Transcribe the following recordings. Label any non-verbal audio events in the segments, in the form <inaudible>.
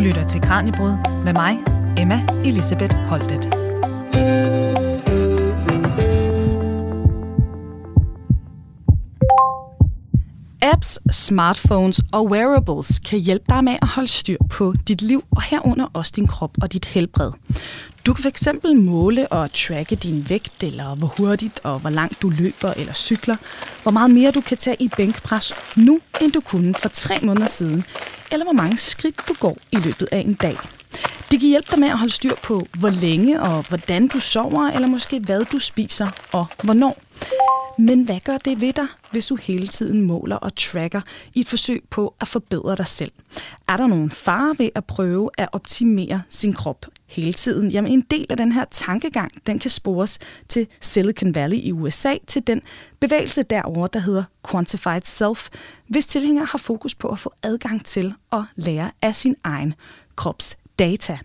Du lytter til Kranjebrud med mig, Emma Elisabeth Holtet. Apps, smartphones og wearables kan hjælpe dig med at holde styr på dit liv, og herunder også din krop og dit helbred. Du kan fx måle og tracke din vægt, eller hvor hurtigt og hvor langt du løber eller cykler, hvor meget mere du kan tage i bænkpres nu, end du kunne for tre måneder siden, eller hvor mange skridt du går i løbet af en dag. Det kan hjælpe dig med at holde styr på, hvor længe og hvordan du sover, eller måske hvad du spiser og hvornår. Men hvad gør det ved dig, hvis du hele tiden måler og tracker i et forsøg på at forbedre dig selv? Er der nogen fare ved at prøve at optimere sin krop hele tiden? Jamen en del af den her tankegang, den kan spores til Silicon Valley i USA, til den bevægelse derover, der hedder Quantified Self, hvis tilhængere har fokus på at få adgang til at lære af sin egen krops data.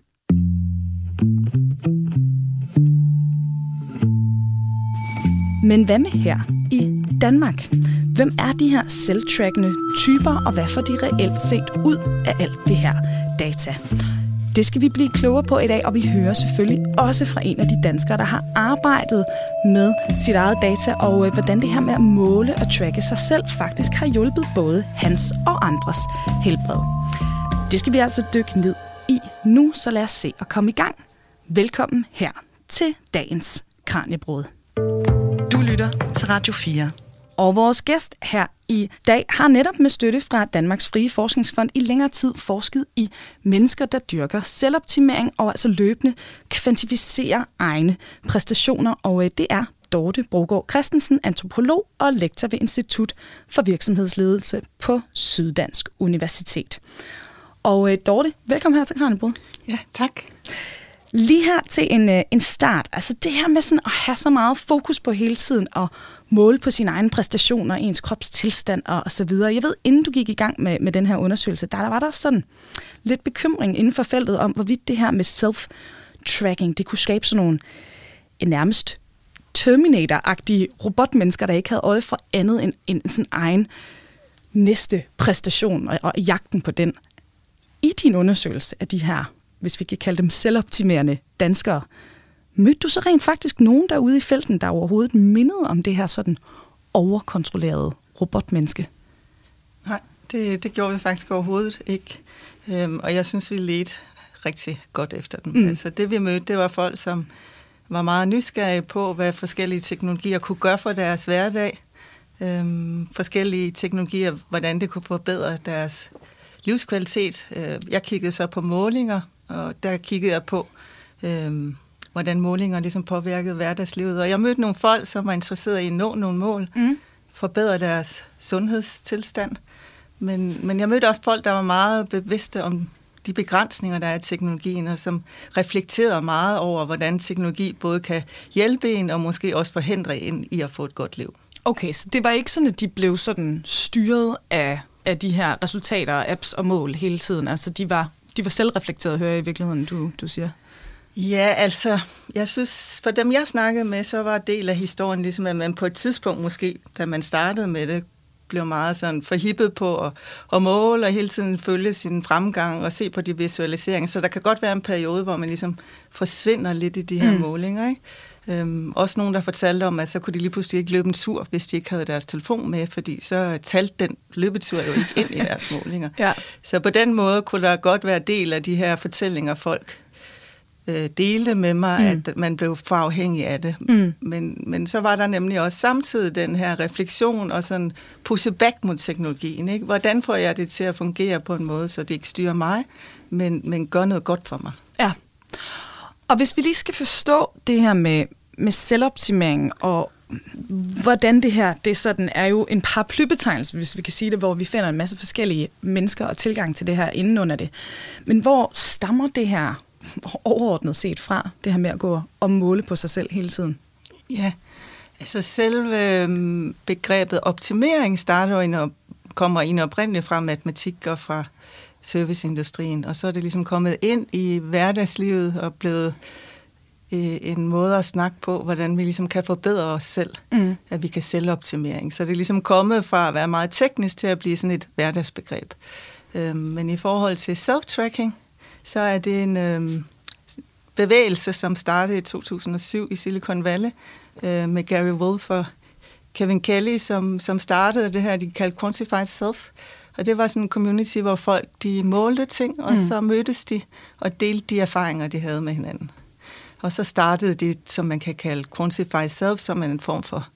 Men hvad med her i Danmark? Hvem er de her selvtrackende typer, og hvad får de reelt set ud af alt det her data? Det skal vi blive klogere på i dag, og vi hører selvfølgelig også fra en af de danskere, der har arbejdet med sit eget data, og øh, hvordan det her med at måle og tracke sig selv faktisk har hjulpet både hans og andres helbred. Det skal vi altså dykke ned i nu, så lad os se at komme i gang. Velkommen her til dagens Kranjebrud. Du lytter til Radio 4. Og vores gæst her i dag har netop med støtte fra Danmarks Frie Forskningsfond i længere tid forsket i mennesker, der dyrker selvoptimering og altså løbende kvantificerer egne præstationer. Og øh, det er Dorte Brogaard Christensen, antropolog og lektor ved Institut for Virksomhedsledelse på Syddansk Universitet. Og øh, Dorte, velkommen her til Kranjebrud. Ja, tak. Lige her til en, øh, en start, altså det her med sådan at have så meget fokus på hele tiden og måle på sine egne præstationer, ens kropstilstand og, og så videre. Jeg ved, inden du gik i gang med, med den her undersøgelse, der, der var der sådan lidt bekymring inden for feltet om, hvorvidt det her med self-tracking, det kunne skabe sådan nogle en nærmest Terminator-agtige robotmennesker, der ikke havde øje for andet end, end sin egen næste præstation og, og jagten på den. I din undersøgelse af de her hvis vi kan kalde dem selvoptimerende danskere, mødte du så rent faktisk nogen derude i felten, der overhovedet mindede om det her sådan overkontrollerede robotmenneske? Nej, det, det gjorde vi faktisk overhovedet ikke. Øhm, og jeg synes, vi ledte rigtig godt efter dem. Mm. Altså, det vi mødte, det var folk, som var meget nysgerrige på, hvad forskellige teknologier kunne gøre for deres hverdag. Øhm, forskellige teknologier, hvordan det kunne forbedre deres livskvalitet. Øh, jeg kiggede så på målinger, og der kiggede jeg på, øh, hvordan målinger ligesom påvirkede hverdagslivet. Og jeg mødte nogle folk, som var interesserede i at nå nogle mål, mm. forbedre deres sundhedstilstand. Men, men jeg mødte også folk, der var meget bevidste om de begrænsninger, der er i teknologien, og som reflekterede meget over, hvordan teknologi både kan hjælpe en, og måske også forhindre en i at få et godt liv. Okay, så det var ikke sådan, at de blev sådan styret af, af de her resultater, apps og mål hele tiden. Altså, de var de var selvreflekterede, hører jeg i virkeligheden, du, du siger. Ja, altså, jeg synes, for dem jeg snakkede med, så var del af historien ligesom, at man på et tidspunkt måske, da man startede med det, blev meget sådan forhippet på at, at måle og hele tiden følge sin fremgang og se på de visualiseringer. Så der kan godt være en periode, hvor man ligesom forsvinder lidt i de her mm. målinger. Ikke? Øhm, også nogen, der fortalte om, at så kunne de lige pludselig ikke løbe en tur, hvis de ikke havde deres telefon med, fordi så talte den løbetur jo ikke ind i <laughs> deres målinger. ja. Så på den måde kunne der godt være del af de her fortællinger, folk øh, delte med mig, mm. at man blev for afhængig af det. Mm. Men, men så var der nemlig også samtidig den her refleksion og sådan pusse back mod teknologien. Ikke? Hvordan får jeg det til at fungere på en måde, så det ikke styrer mig, men, men gør noget godt for mig? Ja. Og hvis vi lige skal forstå det her med, med selvoptimering og hvordan det her, det sådan, er jo en paraplybetegnelse, hvis vi kan sige det, hvor vi finder en masse forskellige mennesker og tilgang til det her inden under det. Men hvor stammer det her overordnet set fra, det her med at gå og måle på sig selv hele tiden? Ja, altså selve øhm, begrebet optimering starter jo og kommer ind oprindeligt fra matematik og fra serviceindustrien, og så er det ligesom kommet ind i hverdagslivet og blevet øh, en måde at snakke på, hvordan vi ligesom kan forbedre os selv, mm. at vi kan selvoptimering. Så det er ligesom kommet fra at være meget teknisk til at blive sådan et hverdagsbegreb. Øh, men i forhold til self-tracking, så er det en øh, bevægelse, som startede i 2007 i Silicon Valley øh, med Gary Wolf og Kevin Kelly, som, som startede det her, de kaldte Quantified Self. Og det var sådan en community, hvor folk de målte ting, og mm. så mødtes de og delte de erfaringer, de havde med hinanden. Og så startede det, som man kan kalde Quantified Self, som en form for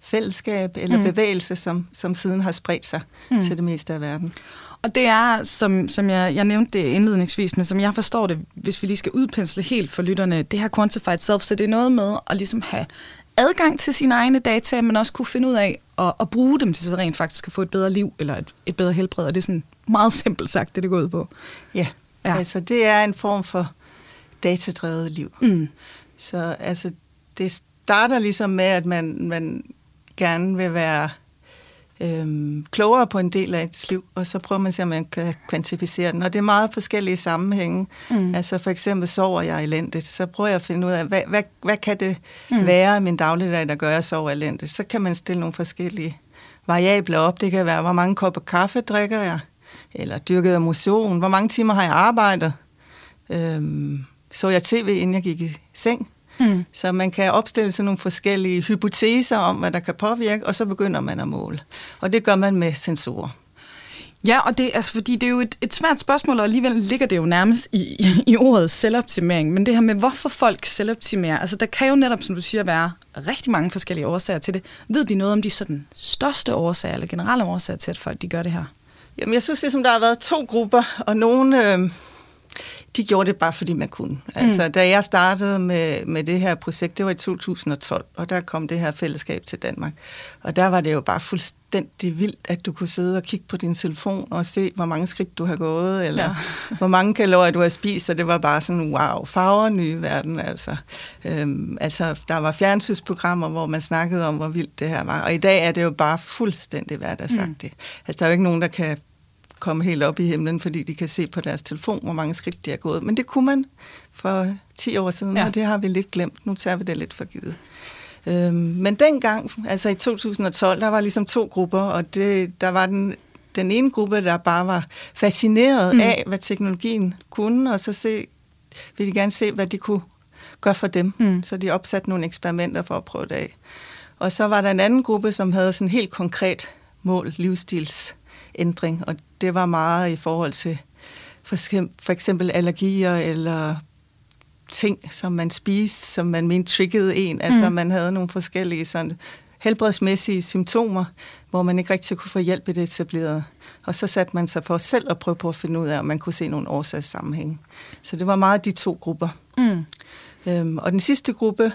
fællesskab eller mm. bevægelse, som, som siden har spredt sig mm. til det meste af verden. Og det er, som, som jeg, jeg nævnte det indledningsvis, men som jeg forstår det, hvis vi lige skal udpensle helt for lytterne, det her quantified self, så det er noget med at ligesom have adgang til sine egne data, men også kunne finde ud af at, at bruge dem til så rent faktisk at få et bedre liv, eller et, et bedre helbred, og det er sådan meget simpelt sagt, det det går ud på. Ja, ja. altså det er en form for datadrevet liv. Mm. Så altså, det starter ligesom med, at man, man gerne vil være øhm, klogere på en del af ens liv, og så prøver man at se, om man kan kvantificere den. Og det er meget forskellige sammenhænge. Mm. Altså for eksempel sover jeg elendigt, så prøver jeg at finde ud af, hvad, hvad, hvad kan det mm. være i min dagligdag, der gør, at jeg sover elendigt. Så kan man stille nogle forskellige variabler op. Det kan være, hvor mange kopper kaffe drikker jeg, eller dyrket motion, hvor mange timer har jeg arbejdet, øhm, så jeg tv, inden jeg gik i seng, Mm. Så man kan opstille sådan nogle forskellige hypoteser om, hvad der kan påvirke, og så begynder man at måle. Og det gør man med sensorer. Ja, og det, altså, fordi det er jo et, et svært spørgsmål, og alligevel ligger det jo nærmest i, i, i ordet selvoptimering. Men det her med, hvorfor folk selvoptimerer, altså der kan jo netop, som du siger, være rigtig mange forskellige årsager til det. Ved vi noget om de sådan største årsager, eller generelle årsager til, at folk de gør det her? Jamen, jeg synes ligesom, der har været to grupper, og nogle... Øh de gjorde det bare, fordi man kunne. Altså, mm. da jeg startede med, med det her projekt, det var i 2012, og der kom det her fællesskab til Danmark. Og der var det jo bare fuldstændig vildt, at du kunne sidde og kigge på din telefon og se, hvor mange skridt du har gået, eller ja. <laughs> hvor mange kalorier du har spist, og det var bare sådan, wow, farver nye verden, altså. Øhm, altså, der var fjernsynsprogrammer, hvor man snakkede om, hvor vildt det her var. Og i dag er det jo bare fuldstændig hverdagssagtigt. Mm. Altså, der er jo ikke nogen, der kan komme helt op i himlen, fordi de kan se på deres telefon, hvor mange skridt de har gået. Men det kunne man for 10 år siden, ja. og det har vi lidt glemt. Nu tager vi det lidt for givet. Øhm, men dengang, altså i 2012, der var ligesom to grupper, og det, der var den, den ene gruppe, der bare var fascineret mm. af, hvad teknologien kunne, og så se, ville de gerne se, hvad de kunne gøre for dem. Mm. Så de opsatte nogle eksperimenter for at prøve det af. Og så var der en anden gruppe, som havde sådan helt konkret mål, livsstils ændring, og det var meget i forhold til for, eksempel allergier eller ting, som man spiste, som man mente triggede en. Altså mm. man havde nogle forskellige sådan, helbredsmæssige symptomer, hvor man ikke rigtig kunne få hjælp i det etablerede. Og så satte man sig for selv at prøve på at finde ud af, om man kunne se nogle årsagssammenhænge. Så det var meget de to grupper. Mm. Øhm, og den sidste gruppe,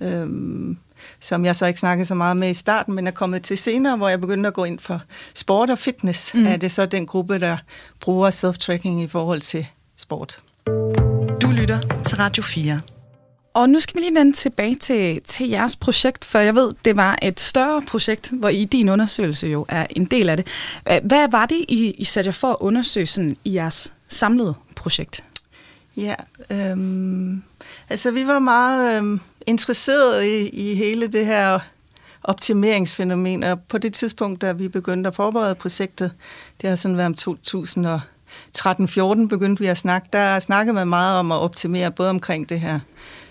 øhm, som jeg så ikke snakkede så meget med i starten, men er kommet til senere, hvor jeg begyndte at gå ind for sport og fitness. Mm. Er det så den gruppe, der bruger self-tracking i forhold til sport? Du lytter til Radio 4. Og nu skal vi lige vende tilbage til, til jeres projekt, for jeg ved, det var et større projekt, hvor I din undersøgelse jo er en del af det. Hvad var det, I, I satte jer for at undersøge sådan, i jeres samlede projekt? Ja, øhm, altså vi var meget øhm, interesseret i, i hele det her optimeringsfænomen, og på det tidspunkt, da vi begyndte at forberede projektet, det har sådan været om 2013-14 begyndte vi at snakke, der snakkede man meget om at optimere, både omkring det her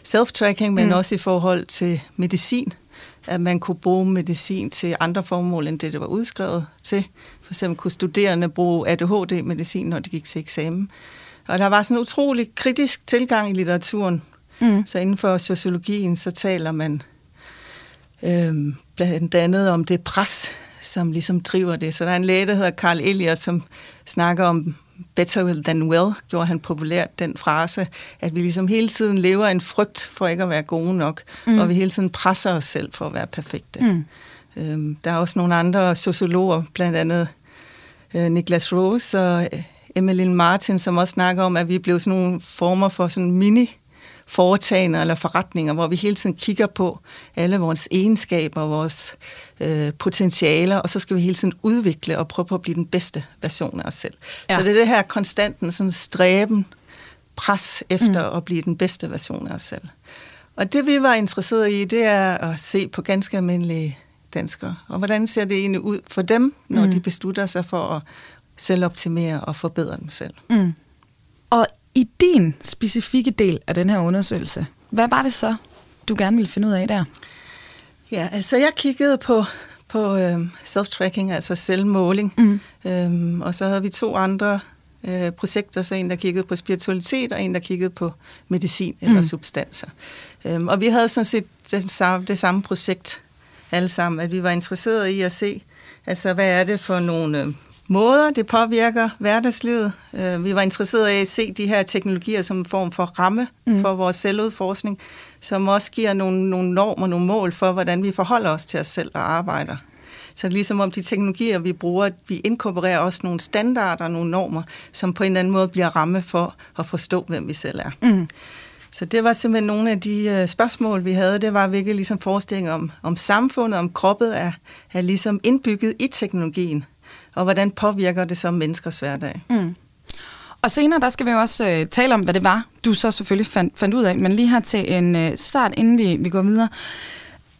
self-tracking, men mm. også i forhold til medicin, at man kunne bruge medicin til andre formål, end det, det var udskrevet til. For eksempel kunne studerende bruge ADHD-medicin, når de gik til eksamen. Og der var sådan en utrolig kritisk tilgang i litteraturen Mm. Så inden for sociologien, så taler man øhm, blandt andet om det pres, som ligesom driver det. Så der er en læge, der hedder Carl Elliot, som snakker om better than well, gjorde han populært den frase, at vi ligesom hele tiden lever en frygt for ikke at være gode nok, mm. og vi hele tiden presser os selv for at være perfekte. Mm. Øhm, der er også nogle andre sociologer, blandt andet øh, Niklas Rose og øh, Emmeline Martin, som også snakker om, at vi er blevet sådan nogle former for sådan mini foretagende eller forretninger, hvor vi hele tiden kigger på alle vores egenskaber, vores øh, potentialer, og så skal vi hele tiden udvikle og prøve på at blive den bedste version af os selv. Ja. Så det er det her konstanten sådan stræben, pres efter mm. at blive den bedste version af os selv. Og det vi var interesseret i, det er at se på ganske almindelige danskere. Og hvordan ser det egentlig ud for dem, når mm. de beslutter sig for at selvoptimere og forbedre dem selv. Mm. Og i din specifikke del af den her undersøgelse, hvad var det så, du gerne ville finde ud af der? Ja, altså jeg kiggede på, på øh, self-tracking, altså selvmåling, mm. øhm, og så havde vi to andre øh, projekter, så en, der kiggede på spiritualitet, og en, der kiggede på medicin eller mm. substanser. Øhm, og vi havde sådan set det samme, det samme projekt alle sammen, at vi var interesserede i at se, altså hvad er det for nogle øh, måder, det påvirker hverdagslivet. Øh, vi var interesserede i at se de her teknologier som en form for ramme mm. for vores selvudforskning, som også giver nogle, nogle normer, nogle mål for, hvordan vi forholder os til os selv og arbejder. Så ligesom om de teknologier, vi bruger, vi inkorporerer også nogle standarder og nogle normer, som på en eller anden måde bliver ramme for at forstå, hvem vi selv er. Mm. Så det var simpelthen nogle af de øh, spørgsmål, vi havde. Det var virkelig ligesom forestilling om, om samfundet, om kroppet er, er ligesom indbygget i teknologien, og hvordan påvirker det så menneskers hverdag. Mm. Og senere, der skal vi jo også øh, tale om, hvad det var, du så selvfølgelig fandt, fandt ud af. Men lige her til en øh, start, inden vi, vi går videre.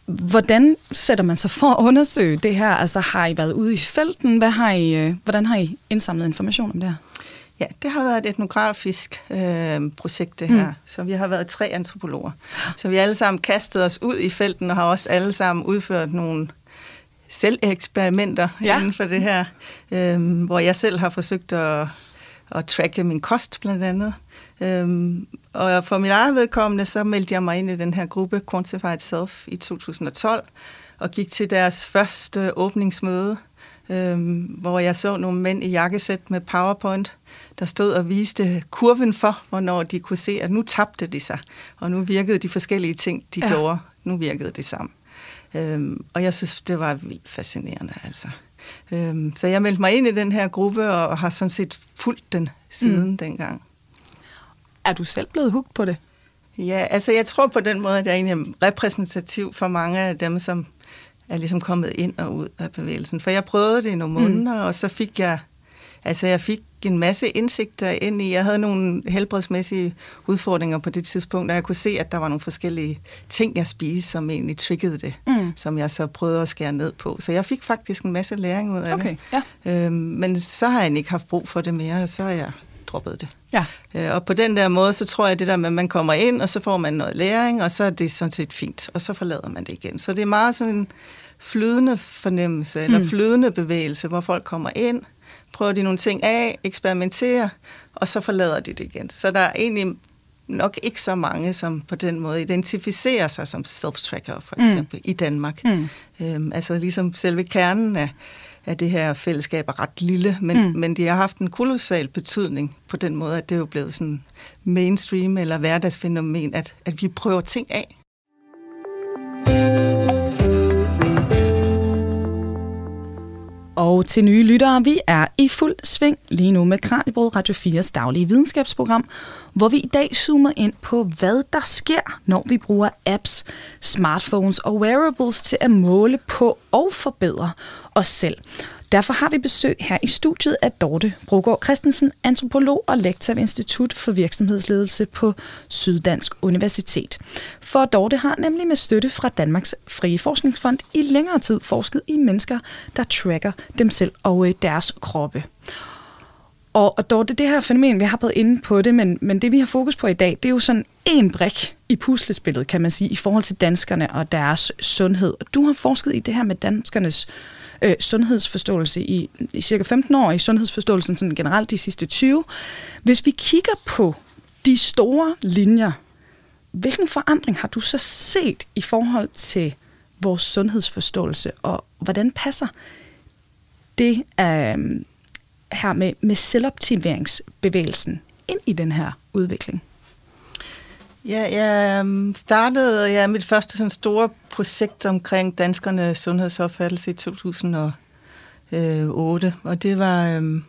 Hvordan sætter man sig for at undersøge det her? Altså har I været ude i felten? Hvad har I, øh, hvordan har I indsamlet information om det her? Ja, det har været et etnografisk øh, projekt, det her. Mm. Så vi har været tre antropologer. Så vi alle sammen kastet os ud i felten og har også alle sammen udført nogle selveksperimenter ja. inden for det her, øh, hvor jeg selv har forsøgt at, at tracke min kost blandt andet. Øhm, og for mit eget vedkommende, så meldte jeg mig ind i den her gruppe Quantified Self i 2012, og gik til deres første åbningsmøde, øhm, hvor jeg så nogle mænd i jakkesæt med PowerPoint, der stod og viste kurven for, hvornår de kunne se, at nu tabte de sig, og nu virkede de forskellige ting, de ja. gjorde, nu virkede det sammen. Øhm, og jeg synes, det var vildt fascinerende, altså. Øhm, så jeg meldte mig ind i den her gruppe, og har sådan set fulgt den siden mm. dengang. Er du selv blevet hugt på det? Ja, altså jeg tror på den måde, at jeg egentlig er repræsentativ for mange af dem, som er ligesom kommet ind og ud af bevægelsen. For jeg prøvede det i nogle mm. måneder, mm. og så fik jeg, altså jeg fik en masse indsigter ind i. Jeg havde nogle helbredsmæssige udfordringer på det tidspunkt, og jeg kunne se, at der var nogle forskellige ting, jeg spiste, som egentlig triggede det, mm. som jeg så prøvede at skære ned på. Så jeg fik faktisk en masse læring ud af okay, det. Ja. Øhm, men så har jeg ikke haft brug for det mere, og så er jeg droppet det. Ja. Øh, og på den der måde, så tror jeg det der med, at man kommer ind, og så får man noget læring, og så er det sådan set fint, og så forlader man det igen. Så det er meget sådan en flydende fornemmelse, eller mm. flydende bevægelse, hvor folk kommer ind, prøver de nogle ting af, eksperimenterer, og så forlader de det igen. Så der er egentlig nok ikke så mange, som på den måde identificerer sig som self-tracker, for mm. eksempel, mm. i Danmark. Mm. Øhm, altså ligesom selve kernen af, at det her fællesskab er ret lille, men, mm. men de har haft en kolossal betydning på den måde, at det er jo blevet sådan mainstream eller hverdagsfænomen, at, at vi prøver ting af. Og til nye lyttere, vi er i fuld sving lige nu med Kranjebrød Radio 4's daglige videnskabsprogram, hvor vi i dag zoomer ind på, hvad der sker, når vi bruger apps, smartphones og wearables til at måle på og forbedre os selv. Derfor har vi besøg her i studiet af Dorte Brogaard Christensen, antropolog og lektor ved Institut for Virksomhedsledelse på Syddansk Universitet. For Dorte har nemlig med støtte fra Danmarks Frie Forskningsfond i længere tid forsket i mennesker, der tracker dem selv og øh, deres kroppe. Og, og Dorte, det her fænomen, vi har været inde på det, men, men det vi har fokus på i dag, det er jo sådan en brik i puslespillet, kan man sige, i forhold til danskerne og deres sundhed. Og Du har forsket i det her med danskernes øh, øh, sundhedsforståelse i, i cirka 15 år, i sundhedsforståelsen sådan generelt de sidste 20. Hvis vi kigger på de store linjer, hvilken forandring har du så set i forhold til vores sundhedsforståelse, og hvordan passer det øh, her med, med selvoptimeringsbevægelsen ind i den her udvikling? Ja, jeg øhm, startede ja, mit første sådan store projekt omkring danskernes sundhedsopfattelse i 2008, og det var øhm,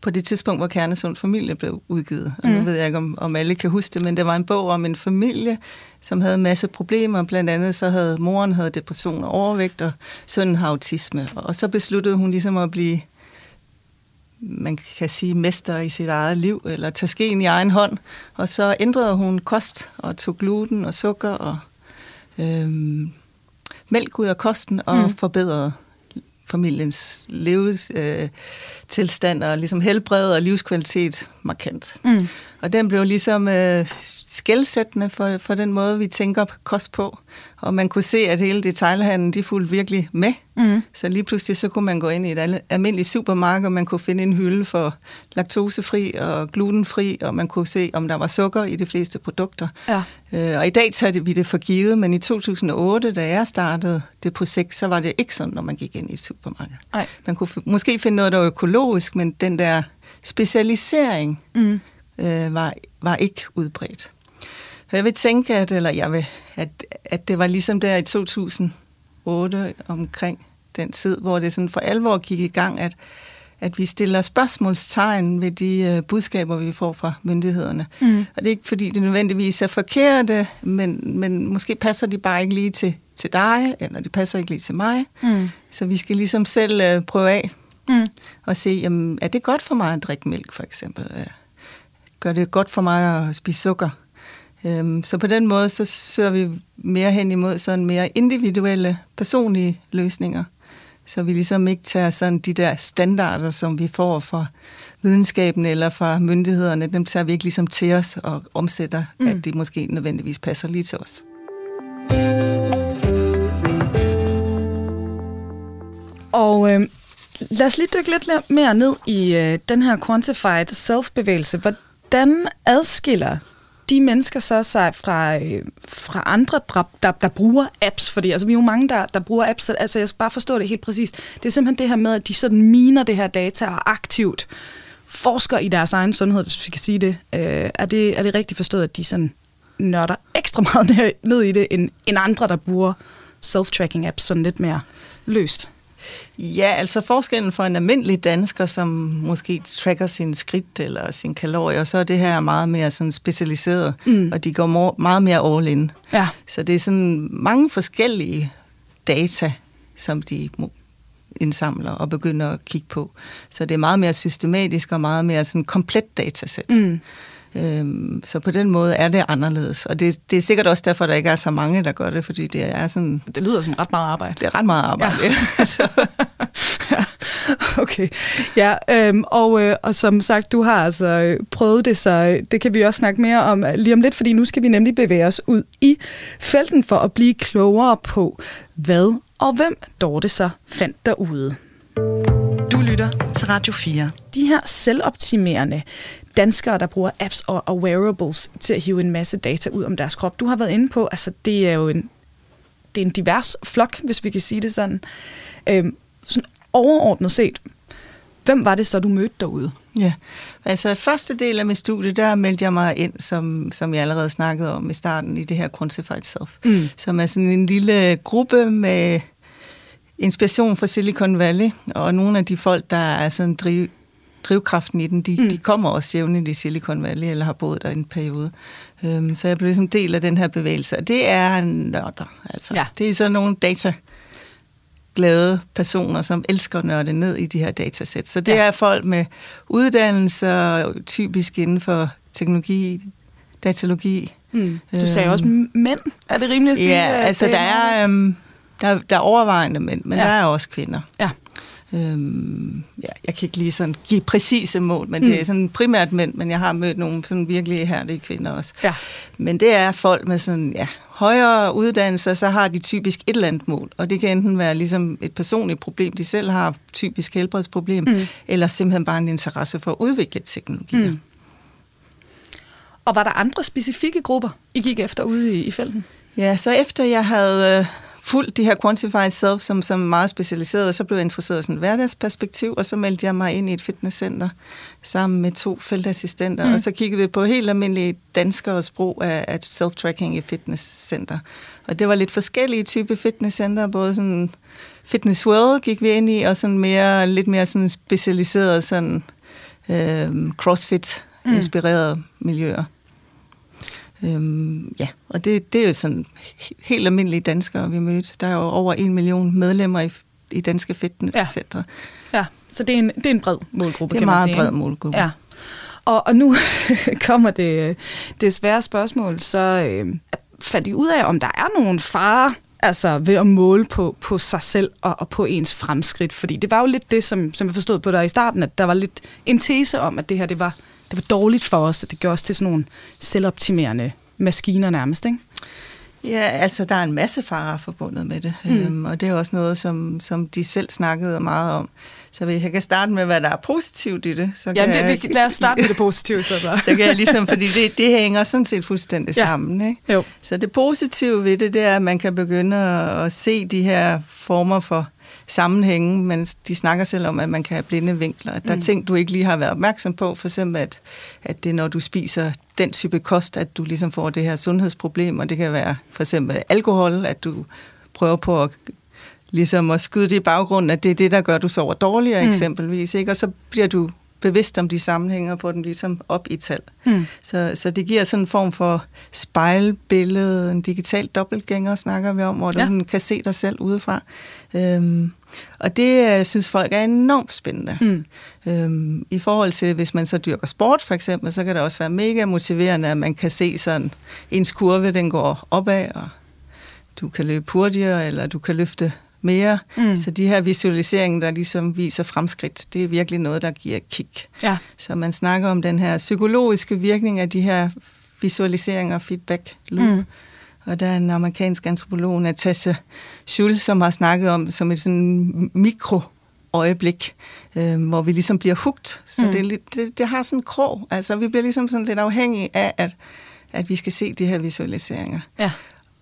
på det tidspunkt, hvor Kernesund Familie blev udgivet. Og nu mm. ved jeg ikke, om, om alle kan huske det, men det var en bog om en familie, som havde en masse problemer. Blandt andet så havde moren havde depression og overvægt, og sønnen har autisme. Og så besluttede hun ligesom at blive man kan sige, mester i sit eget liv, eller tage skeen i egen hånd. Og så ændrede hun kost, og tog gluten og sukker og øhm, mælk ud af kosten, og mm. forbedrede familiens levestilstand øh, og ligesom helbred og livskvalitet markant. Mm. Og den blev ligesom øh, skældsættende for, for den måde, vi tænker kost på. Og man kunne se, at hele detaljhandlen, de fulgte virkelig med. Mm. Så lige pludselig så kunne man gå ind i et almindeligt supermarked, og man kunne finde en hylde for laktosefri og glutenfri, og man kunne se, om der var sukker i de fleste produkter. Ja. Øh, og i dag tager vi det for givet, men i 2008, da jeg startede det projekt, så var det ikke sådan, når man gik ind i et supermarked. Ej. Man kunne måske finde noget, der var økologisk, men den der specialisering mm. øh, var, var ikke udbredt. Så jeg vil tænke, at, eller jeg vil, at, at det var ligesom der i 2008 omkring den tid, hvor det sådan for alvor gik i gang, at, at vi stiller spørgsmålstegn ved de øh, budskaber, vi får fra myndighederne. Mm. Og det er ikke, fordi det nødvendigvis er forkerte, men, men måske passer de bare ikke lige til, til dig, eller de passer ikke lige til mig. Mm. Så vi skal ligesom selv øh, prøve af mm. og se, jamen, er det godt for mig at drikke mælk, for eksempel? Gør det godt for mig at spise sukker? Øhm, så på den måde, så søger vi mere hen imod sådan mere individuelle, personlige løsninger. Så vi ligesom ikke tager sådan de der standarder, som vi får fra videnskaben eller fra myndighederne, dem tager vi ikke ligesom til os og omsætter, mm. at de måske nødvendigvis passer lige til os. Og øh, lad os lige dykke lidt mere ned i øh, den her quantified self-bevægelse. Hvordan adskiller de mennesker så sig fra, øh, fra andre, der, der, der bruger apps, fordi altså, vi er jo mange, der, der bruger apps, altså jeg skal bare forstå det helt præcist. Det er simpelthen det her med, at de sådan miner det her data og aktivt forsker i deres egen sundhed, hvis vi kan sige det. Øh, er det. Er det rigtigt forstået, at de sådan nørder ekstra meget <laughs> ned i det, end, end andre, der bruger self-tracking apps sådan lidt mere løst? Ja, altså forskellen for en almindelig dansker, som måske tracker sin skridt eller sin kalorier, så er det her meget mere sådan specialiseret, mm. og de går meget mere all in. Ja. Så det er sådan mange forskellige data, som de indsamler og begynder at kigge på. Så det er meget mere systematisk og meget mere sådan komplet datasæt. Mm. Øhm, så på den måde er det anderledes. Og det, det er sikkert også derfor, der ikke er så mange, der gør det, fordi det er sådan... Det lyder som ret meget arbejde. Det er ret meget arbejde, ja. <laughs> ja. Okay. Ja, øhm, og, øh, og som sagt, du har altså øh, prøvet det, så øh, det kan vi også snakke mere om øh, lige om lidt, fordi nu skal vi nemlig bevæge os ud i felten for at blive klogere på, hvad og hvem Dorte så fandt derude. Lytter til Radio 4. De her selvoptimerende danskere, der bruger apps og, og wearables til at hive en masse data ud om deres krop. Du har været inde på, altså det er jo en, det er en divers flok, hvis vi kan sige det sådan. Øhm, sådan overordnet set, hvem var det så, du mødte derude? Ja, altså første del af mit studie, der meldte jeg mig ind, som, som jeg allerede snakkede om i starten, i det her Quantified Self, mm. som er sådan en lille gruppe med inspiration fra Silicon Valley, og nogle af de folk, der er sådan driv, drivkraften i den, de, mm. de kommer også jævnligt i Silicon Valley, eller har boet der en periode. Um, så jeg blev ligesom del af den her bevægelse, og det er nørder. Altså. Ja. Det er sådan nogle data glade personer, som elsker at nørde ned i de her datasæt. Så det ja. er folk med uddannelser, typisk inden for teknologi, datalogi. Mm. Du sagde øhm, også mænd, er det rimeligt at sige? Ja, altså der er, um, der, der er overvejende mænd, men ja. der er også kvinder. Ja. Øhm, ja, jeg kan ikke lige sådan give præcise mål, men mm. det er sådan primært mænd, men jeg har mødt nogle sådan virkelig herlige kvinder også. Ja. Men det er folk med sådan, ja, højere uddannelser, så har de typisk et eller andet mål, og det kan enten være ligesom et personligt problem, de selv har, typisk helbredsproblem, mm. eller simpelthen bare en interesse for at udvikle teknologier. Mm. Og var der andre specifikke grupper, I gik efter ude i, i felten? Ja, så efter jeg havde øh, fulgt de her Quantified Self som, som meget specialiseret, og så blev jeg interesseret i sådan et hverdagsperspektiv, og så meldte jeg mig ind i et fitnesscenter sammen med to feltassistenter, mm. og så kiggede vi på helt almindelige danskere brug af, af self-tracking i fitnesscenter. Og det var lidt forskellige typer fitnesscenter, både sådan Fitness World gik vi ind i, og sådan mere, lidt mere sådan specialiseret sådan øh, crossfit-inspirerede mm. miljøer. Øhm, ja, og det, det er jo sådan helt almindelige danskere, vi mødte. Der er jo over en million medlemmer i, i danske fitnesscentre. Ja. ja, så det er, en, det er en bred målgruppe, Det er en meget bred målgruppe. Ja. Og, og nu <laughs> kommer det, det svære spørgsmål, så øh, fandt I ud af, om der er nogen fare altså ved at måle på, på sig selv og, og på ens fremskridt. Fordi det var jo lidt det, som, som jeg forstod på dig i starten, at der var lidt en tese om, at det her det var det var dårligt for os, og det gør os til sådan nogle selvoptimerende maskiner nærmest, ikke? Ja, altså der er en masse farer forbundet med det, mm. øhm, og det er også noget, som, som de selv snakkede meget om. Så hvis jeg kan starte med, hvad der er positivt i det, så ja, kan det, jeg, lad os starte med det positive. Så, så kan jeg ligesom, fordi det, det hænger sådan set fuldstændig ja. sammen. Ikke? Jo. Så det positive ved det, det er, at man kan begynde at, at se de her former for sammenhænge, men de snakker selv om, at man kan have blinde vinkler. At der mm. er ting, du ikke lige har været opmærksom på, for eksempel at, at det er, når du spiser den type kost, at du ligesom får det her sundhedsproblem, og det kan være for eksempel alkohol, at du prøver på at ligesom at skyde det i baggrunden, at det er det, der gør, at du sover dårligere mm. eksempelvis, ikke? og så bliver du bevidst om de sammenhænge og får dem ligesom op i tal. Mm. Så, så det giver sådan en form for spejlbillede, en digital dobbeltgænger snakker vi om, hvor du ja. kan se dig selv udefra. Øhm, og det øh, synes folk er enormt spændende. Mm. Øhm, I forhold til, hvis man så dyrker sport for eksempel, så kan det også være mega motiverende, at man kan se sådan, ens kurve den går opad, og du kan løbe hurtigere, eller du kan løfte mere. Mm. Så de her visualiseringer, der ligesom viser fremskridt, det er virkelig noget, der giver kick. Ja. Så man snakker om den her psykologiske virkning af de her visualiseringer, feedback loop. Mm. Og der er en amerikansk antropolog, Natasha Schul, som har snakket om som et sådan mikro øjeblik, øh, hvor vi ligesom bliver hugt. Så mm. det, det, det har sådan en krog. Altså, vi bliver ligesom sådan lidt afhængige af, at, at vi skal se de her visualiseringer. Ja.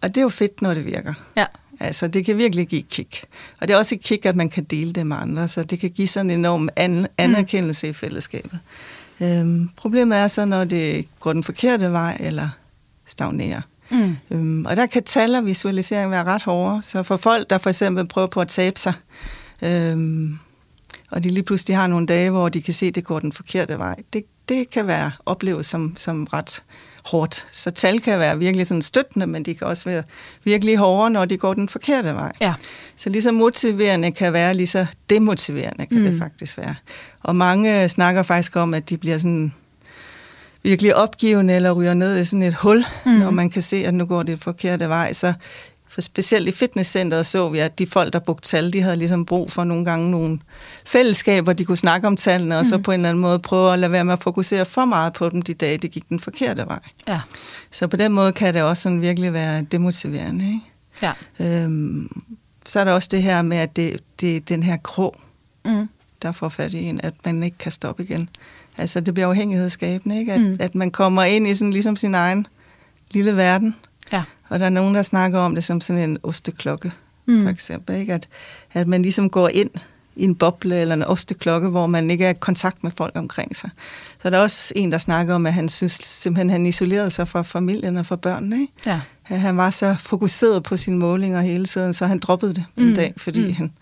Og det er jo fedt, når det virker. Ja. Altså, det kan virkelig give kick. Og det er også et kick, at man kan dele det med andre, så det kan give sådan en enorm an- anerkendelse mm. i fællesskabet. Øhm, problemet er så, når det går den forkerte vej, eller stagnerer. Mm. Øhm, og der kan tal og visualisering være ret hårde. Så for folk, der for eksempel prøver på at tabe sig, øhm, og de lige pludselig har nogle dage, hvor de kan se, at det går den forkerte vej, det, det kan være oplevet som, som ret hårdt. Så tal kan være virkelig sådan støttende, men de kan også være virkelig hårde, når de går den forkerte vej. Ja. Så lige så motiverende kan være, lige så demotiverende kan mm. det faktisk være. Og mange snakker faktisk om, at de bliver sådan virkelig opgivende eller ryger ned i sådan et hul, mm. når man kan se, at nu går det forkerte vej. Så for specielt i fitnesscenteret så vi, at de folk, der brugte tal, de havde ligesom brug for nogle gange nogle fællesskaber, de kunne snakke om tallene, og mm. så på en eller anden måde prøve at lade være med at fokusere for meget på dem de dage, det gik den forkerte vej. Ja. Så på den måde kan det også sådan virkelig være demotiverende. Ikke? Ja. Øhm, så er der også det her med, at det, det er den her krog, mm. der får fat i en, at man ikke kan stoppe igen. Altså, det bliver afhængighedsskabende, ikke? At, mm. at man kommer ind i sådan ligesom sin egen lille verden. Ja. Og der er nogen, der snakker om det som sådan en osteklokke, mm. for eksempel. Ikke? At, at man ligesom går ind i en boble eller en osteklokke, hvor man ikke er i kontakt med folk omkring sig. Så der er også en, der snakker om, at han synes simpelthen, han isolerede sig fra familien og fra børnene. Ikke? Ja. At han var så fokuseret på sine målinger hele tiden, så han droppede det mm. en dag, fordi mm. han,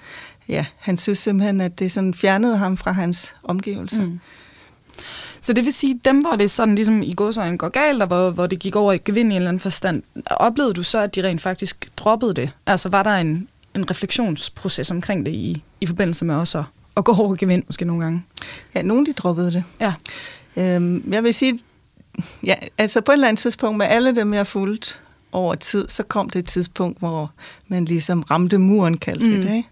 ja, han synes simpelthen, at det sådan fjernede ham fra hans omgivelser. Mm. Så det vil sige, dem, hvor det sådan ligesom i godsøjne går galt, og hvor, hvor det gik over i gevind i en eller anden forstand, oplevede du så, at de rent faktisk droppede det? Altså var der en, en refleksionsproces omkring det i, i forbindelse med også at, at gå over gevind måske nogle gange? Ja, nogle de droppede det. Ja. Øhm, jeg vil sige, ja, altså på et eller andet tidspunkt med alle dem, jeg fulgt over tid, så kom det et tidspunkt, hvor man ligesom ramte muren, kaldte mm. det, ikke?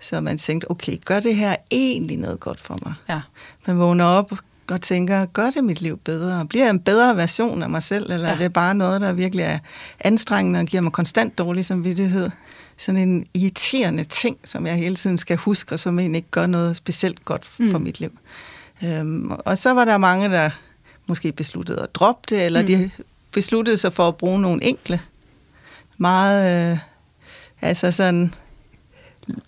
Så man tænkte, okay, gør det her egentlig noget godt for mig? Ja. Man vågner op, og tænker, gør det mit liv bedre? Bliver jeg en bedre version af mig selv, eller ja. er det bare noget, der virkelig er anstrengende og giver mig konstant dårlig samvittighed? Sådan en irriterende ting, som jeg hele tiden skal huske, og som egentlig ikke gør noget specielt godt for mm. mit liv. Øhm, og så var der mange, der måske besluttede at droppe det, eller mm. de besluttede sig for at bruge nogle enkle, meget, øh, altså sådan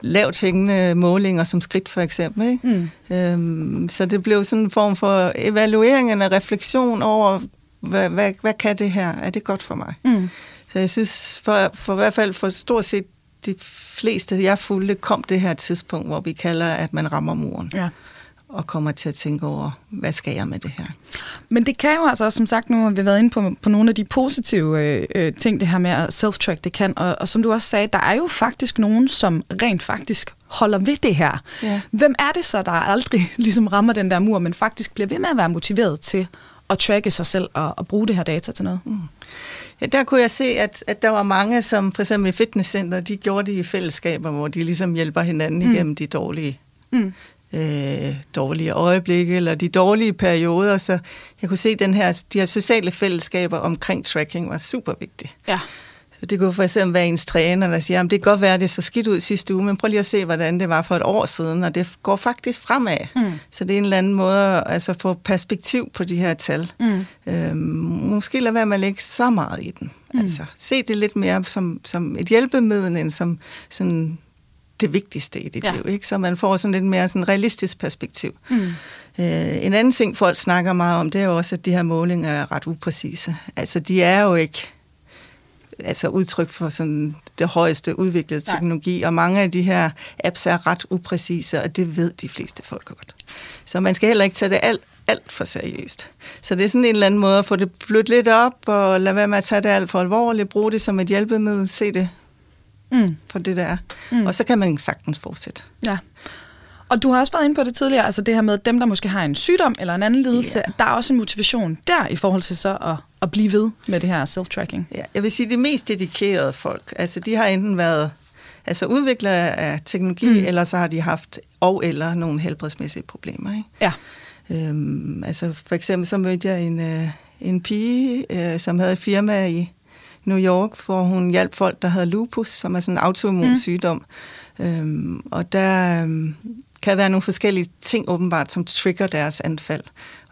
lavt hængende målinger som skridt for eksempel. Ikke? Mm. Øhm, så det blev sådan en form for evaluering eller refleksion over, hvad, hvad, hvad kan det her? Er det godt for mig? Mm. Så jeg synes, for, for i hvert fald for stort set de fleste, jeg fulgte, kom det her tidspunkt, hvor vi kalder, at man rammer muren. Ja og kommer til at tænke over, hvad skal jeg med det her? Men det kan jo altså, som sagt, nu har vi været inde på, på nogle af de positive øh, øh ting, det her med at self-track, det kan. Og, og som du også sagde, der er jo faktisk nogen, som rent faktisk holder ved det her. Ja. Hvem er det så, der aldrig <laughs> ligesom rammer den der mur, men faktisk bliver ved med at være motiveret til at tracke sig selv og, og bruge det her data til noget? Mm. Ja, der kunne jeg se, at, at der var mange, som for eksempel i fitnesscenter, de gjorde det i fællesskaber, hvor de ligesom hjælper hinanden mm. igennem de dårlige mm øh, dårlige øjeblikke eller de dårlige perioder. Så jeg kunne se, at den her, de her sociale fællesskaber omkring tracking var super vigtige. Ja. Så det kunne for eksempel være ens træner, der siger, at det kan godt være, at det så skidt ud sidste uge, men prøv lige at se, hvordan det var for et år siden, og det går faktisk fremad. Mm. Så det er en eller anden måde at altså, få perspektiv på de her tal. Mm. Øhm, måske lade være med at lægge så meget i den. Mm. Altså, se det lidt mere som, som et hjælpemiddel, end som sådan det vigtigste i dit ja. liv, ikke? så man får sådan lidt mere sådan realistisk perspektiv. Mm. Øh, en anden ting, folk snakker meget om, det er jo også, at de her målinger er ret upræcise. Altså, de er jo ikke altså udtryk for sådan det højeste udviklede Nej. teknologi, og mange af de her apps er ret upræcise, og det ved de fleste folk godt. Så man skal heller ikke tage det alt, alt for seriøst. Så det er sådan en eller anden måde at få det blødt lidt op, og lade være med at tage det alt for alvorligt, bruge det som et hjælpemiddel, se det mm. for det, der er. Mm. Og så kan man sagtens fortsætte. Ja. Og du har også været inde på det tidligere, altså det her med dem, der måske har en sygdom eller en anden lidelse, ja. der er også en motivation der i forhold til så at, at blive ved med det her self-tracking. Ja, jeg vil sige, de mest dedikerede folk, altså de har enten været altså udviklere af teknologi, mm. eller så har de haft og eller nogle helbredsmæssige problemer. Ikke? Ja. Øhm, altså for eksempel så mødte jeg en, øh, en pige, øh, som havde et firma i New York, hvor hun hjalp folk, der havde lupus, som er sådan en autoimmun mm. sygdom. Øhm, og der, øhm, kan være nogle forskellige ting åbenbart, som trigger deres anfald.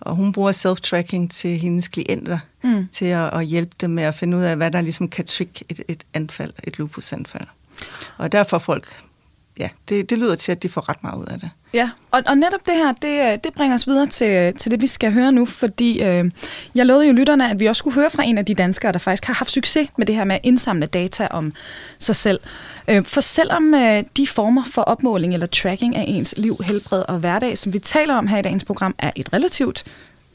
Og hun bruger self-tracking til hendes klienter, mm. til at, at hjælpe dem med at finde ud af, hvad der ligesom kan trigge et, et anfald, et lupusanfald. Og derfor folk, ja, det, det lyder til, at de får ret meget ud af det. Ja, og, og netop det her, det, øh, det bringer os videre til, øh, til det, vi skal høre nu, fordi øh, jeg lovede jo lytterne, at vi også skulle høre fra en af de danskere, der faktisk har haft succes med det her med at indsamle data om sig selv. Øh, for selvom øh, de former for opmåling eller tracking af ens liv, helbred og hverdag, som vi taler om her i dagens program, er et relativt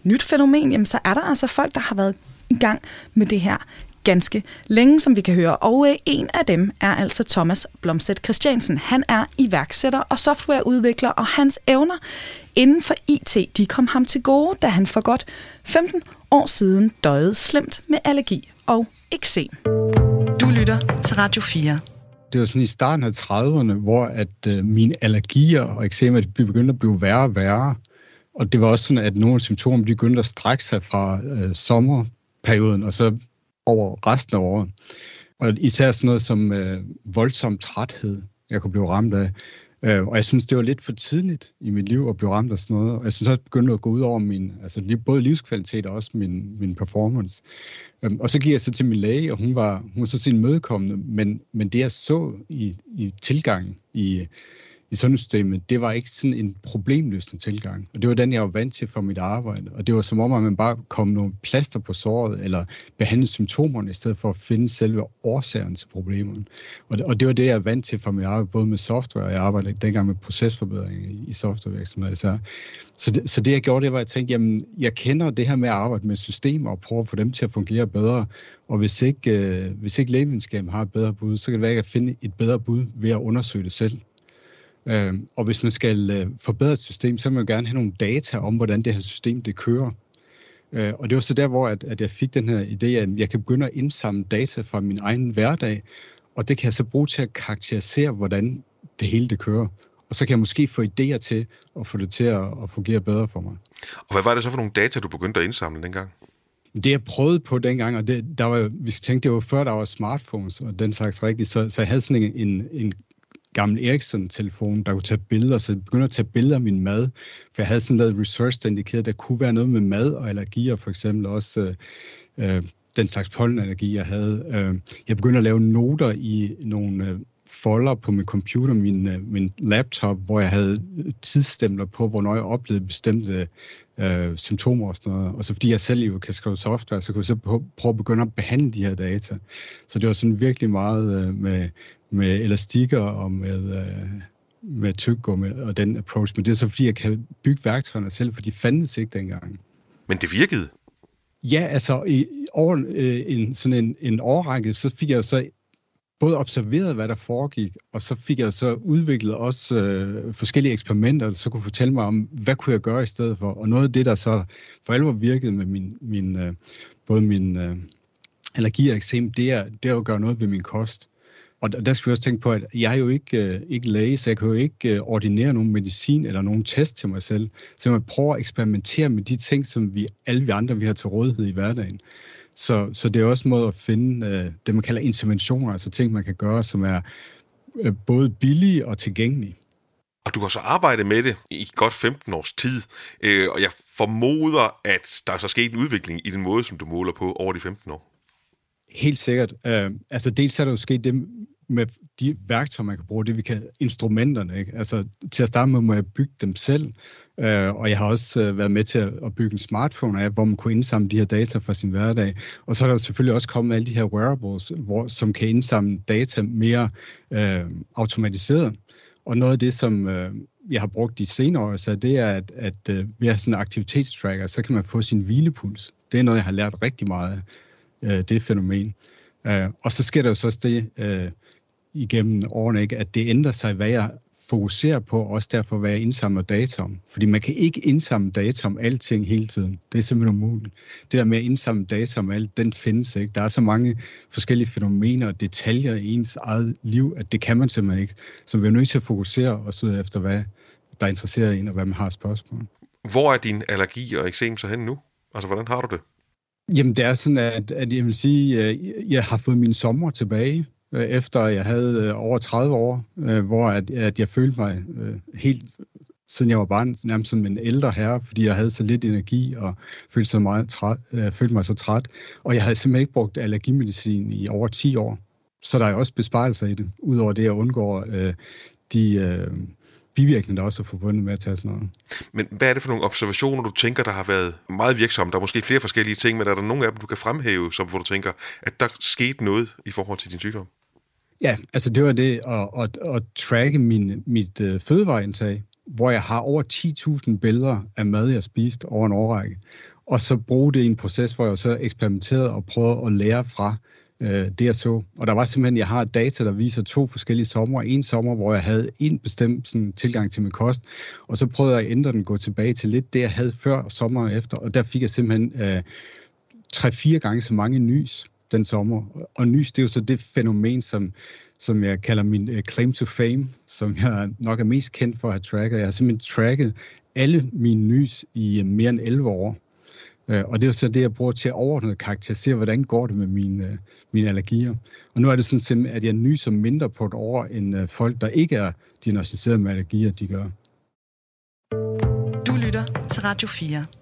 nyt fænomen, jamen, så er der altså folk, der har været i gang med det her ganske længe, som vi kan høre. Og øh, en af dem er altså Thomas Blomstedt Christiansen. Han er iværksætter og softwareudvikler, og hans evner inden for IT, de kom ham til gode, da han for godt 15 år siden døjede slemt med allergi og eksem. Du lytter til Radio 4 det var sådan i starten af 30'erne, hvor at øh, mine allergier og eksemer begyndte at blive værre og værre. Og det var også sådan, at nogle symptomer begyndte at strække sig fra øh, sommerperioden og så over resten af året. Og især sådan noget som øh, voldsom træthed, jeg kunne blive ramt af. Øh, og jeg synes, det var lidt for tidligt i mit liv at blive ramt af sådan noget. Og jeg synes også, det begyndte at gå ud over min, altså både livskvalitet og også min, min performance. Øh, og så gik jeg så til min læge, og hun var, hun var så sin mødekommende, men, men det jeg så i, i tilgangen i, i sundhedssystemet, det var ikke sådan en problemløsende tilgang. Og det var den, jeg var vant til for mit arbejde. Og det var som om, at man bare kom nogle plaster på såret, eller behandlede symptomerne, i stedet for at finde selve årsagen til problemerne. Og det, og det var det, jeg var vant til for mit arbejde, både med software, og jeg arbejdede dengang med procesforbedring i, i softwarevirksomheder. Så, så, det, så det, jeg gjorde, det var, at jeg tænkte, jamen, jeg kender det her med at arbejde med systemer, og prøve at få dem til at fungere bedre. Og hvis ikke, øh, hvis ikke lægevidenskaben har et bedre bud, så kan det være, at jeg kan finde et bedre bud ved at undersøge det selv. Øh, og hvis man skal øh, forbedre et system, så vil man gerne have nogle data om, hvordan det her system det kører. Øh, og det var så der, hvor at, at jeg fik den her idé, at jeg kan begynde at indsamle data fra min egen hverdag, og det kan jeg så bruge til at karakterisere, hvordan det hele det kører. Og så kan jeg måske få idéer til at få det til at, at fungere bedre for mig. Og hvad var det så for nogle data, du begyndte at indsamle dengang? Det jeg prøvede på dengang, og det, der var, vi skal tænke, det var før der var smartphones og den slags rigtigt, så, så jeg havde sådan en, en, en gammel Ericsson-telefon, der kunne tage billeder, så jeg begyndte at tage billeder af min mad, for jeg havde sådan lavet research, der indikerede, at der kunne være noget med mad og allergier, for eksempel også øh, øh den slags pollenallergi, jeg havde. Øh, jeg begyndte at lave noter i nogle øh, folder på min computer, min, øh, min laptop, hvor jeg havde tidsstempler på, hvornår jeg oplevede bestemte øh, symptomer og sådan noget. Og så fordi jeg selv jo kan skrive software, så kunne jeg så prøve at begynde at behandle de her data. Så det var sådan virkelig meget øh, med, med elastikker og med, øh, med tyggegummi og den approach. Men det er så fordi, jeg kan bygge værktøjerne selv, for de fandtes ikke dengang. Men det virkede? Ja, altså i, over øh, en, sådan en, en årrække, så fik jeg jo så både observeret, hvad der foregik, og så fik jeg så udviklet også øh, forskellige eksperimenter, der så kunne fortælle mig om, hvad kunne jeg gøre i stedet for. Og noget af det, der så for alvor virkede med min, min øh, både min øh, allergi og eksem, det er, det er at gøre noget ved min kost. Og der skal vi også tænke på, at jeg er jo ikke, øh, ikke læge, så jeg kan jo ikke øh, ordinere nogen medicin eller nogen test til mig selv. Så jeg prøver at eksperimentere med de ting, som vi alle vi andre vi har til rådighed i hverdagen. Så, så det er også en måde at finde øh, det, man kalder interventioner, altså ting, man kan gøre, som er øh, både billige og tilgængelige. Og du har så arbejdet med det i godt 15 års tid, øh, og jeg formoder, at der er så sket en udvikling i den måde, som du måler på over de 15 år. Helt sikkert. Uh, altså dels er der jo sket det med de værktøjer, man kan bruge, det vi kan instrumenterne. Ikke? Altså til at starte med må jeg bygge dem selv, Øh, og jeg har også øh, været med til at, at bygge en smartphone af, hvor man kunne indsamle de her data fra sin hverdag. Og så er der jo selvfølgelig også kommet alle de her wearables, hvor, som kan indsamle data mere øh, automatiseret. Og noget af det, som øh, jeg har brugt de senere år, så det er, at, at øh, ved at sådan en aktivitetstracker, så kan man få sin hvilepuls. Det er noget, jeg har lært rigtig meget af øh, det fænomen. Øh, og så sker der jo så også det øh, igennem årene, ikke, at det ændrer sig, hvad jeg fokuserer på, også derfor, hvad jeg indsamler data om. Fordi man kan ikke indsamle data om alting hele tiden. Det er simpelthen umuligt. Det der med at indsamle data om alt, den findes ikke. Der er så mange forskellige fænomener og detaljer i ens eget liv, at det kan man simpelthen ikke. Så vi er nødt til at fokusere os ud efter, hvad der interesserer en, og hvad man har spørgsmål. Hvor er din allergi og eksem så hen nu? Altså, hvordan har du det? Jamen, det er sådan, at, at jeg vil sige, at jeg har fået min sommer tilbage, øh, Øh, efter jeg havde øh, over 30 år, øh, hvor at, at jeg følte mig helt, siden jeg var barn, nærmest som en ældre herre, fordi jeg havde så lidt energi og følte, så meget træt, følte mig så træt. Og jeg havde simpelthen ikke brugt allergimedicin i over 10 år. Så der er også besparelser i det, udover det, jeg undgår øh, de... Øh, bivirkninger, der også er forbundet med at tage sådan noget. Men hvad er det for nogle observationer, du tænker, der har været meget virksomme? Der er måske flere forskellige ting, men er der nogle af dem, du kan fremhæve, som, hvor du tænker, at der skete noget i forhold til din sygdom? Ja, altså det var det at, at, at tracke min, mit øh, fødevareindtag, hvor jeg har over 10.000 billeder af mad, jeg spist over en årrække. Og så bruge det i en proces, hvor jeg så eksperimenterede og prøvede at lære fra øh, det jeg så. Og der var simpelthen, jeg har data, der viser to forskellige sommer. En sommer, hvor jeg havde en bestemt sådan, tilgang til min kost, og så prøvede jeg at ændre den, gå tilbage til lidt det, jeg havde før sommeren efter, og der fik jeg simpelthen øh, tre-fire gange så mange nys den sommer. Og nys, det er jo så det fænomen, som, som jeg kalder min uh, claim to fame, som jeg nok er mest kendt for at have tracket. Jeg har simpelthen tracket alle mine nys i uh, mere end 11 år. Uh, og det er så det, jeg bruger til at overordnet karakterisere, hvordan går det med mine, mine allergier. Og nu er det sådan, at jeg nyser mindre på et år, end uh, folk, der ikke er diagnostiseret med allergier, de gør. Du lytter til Radio 4.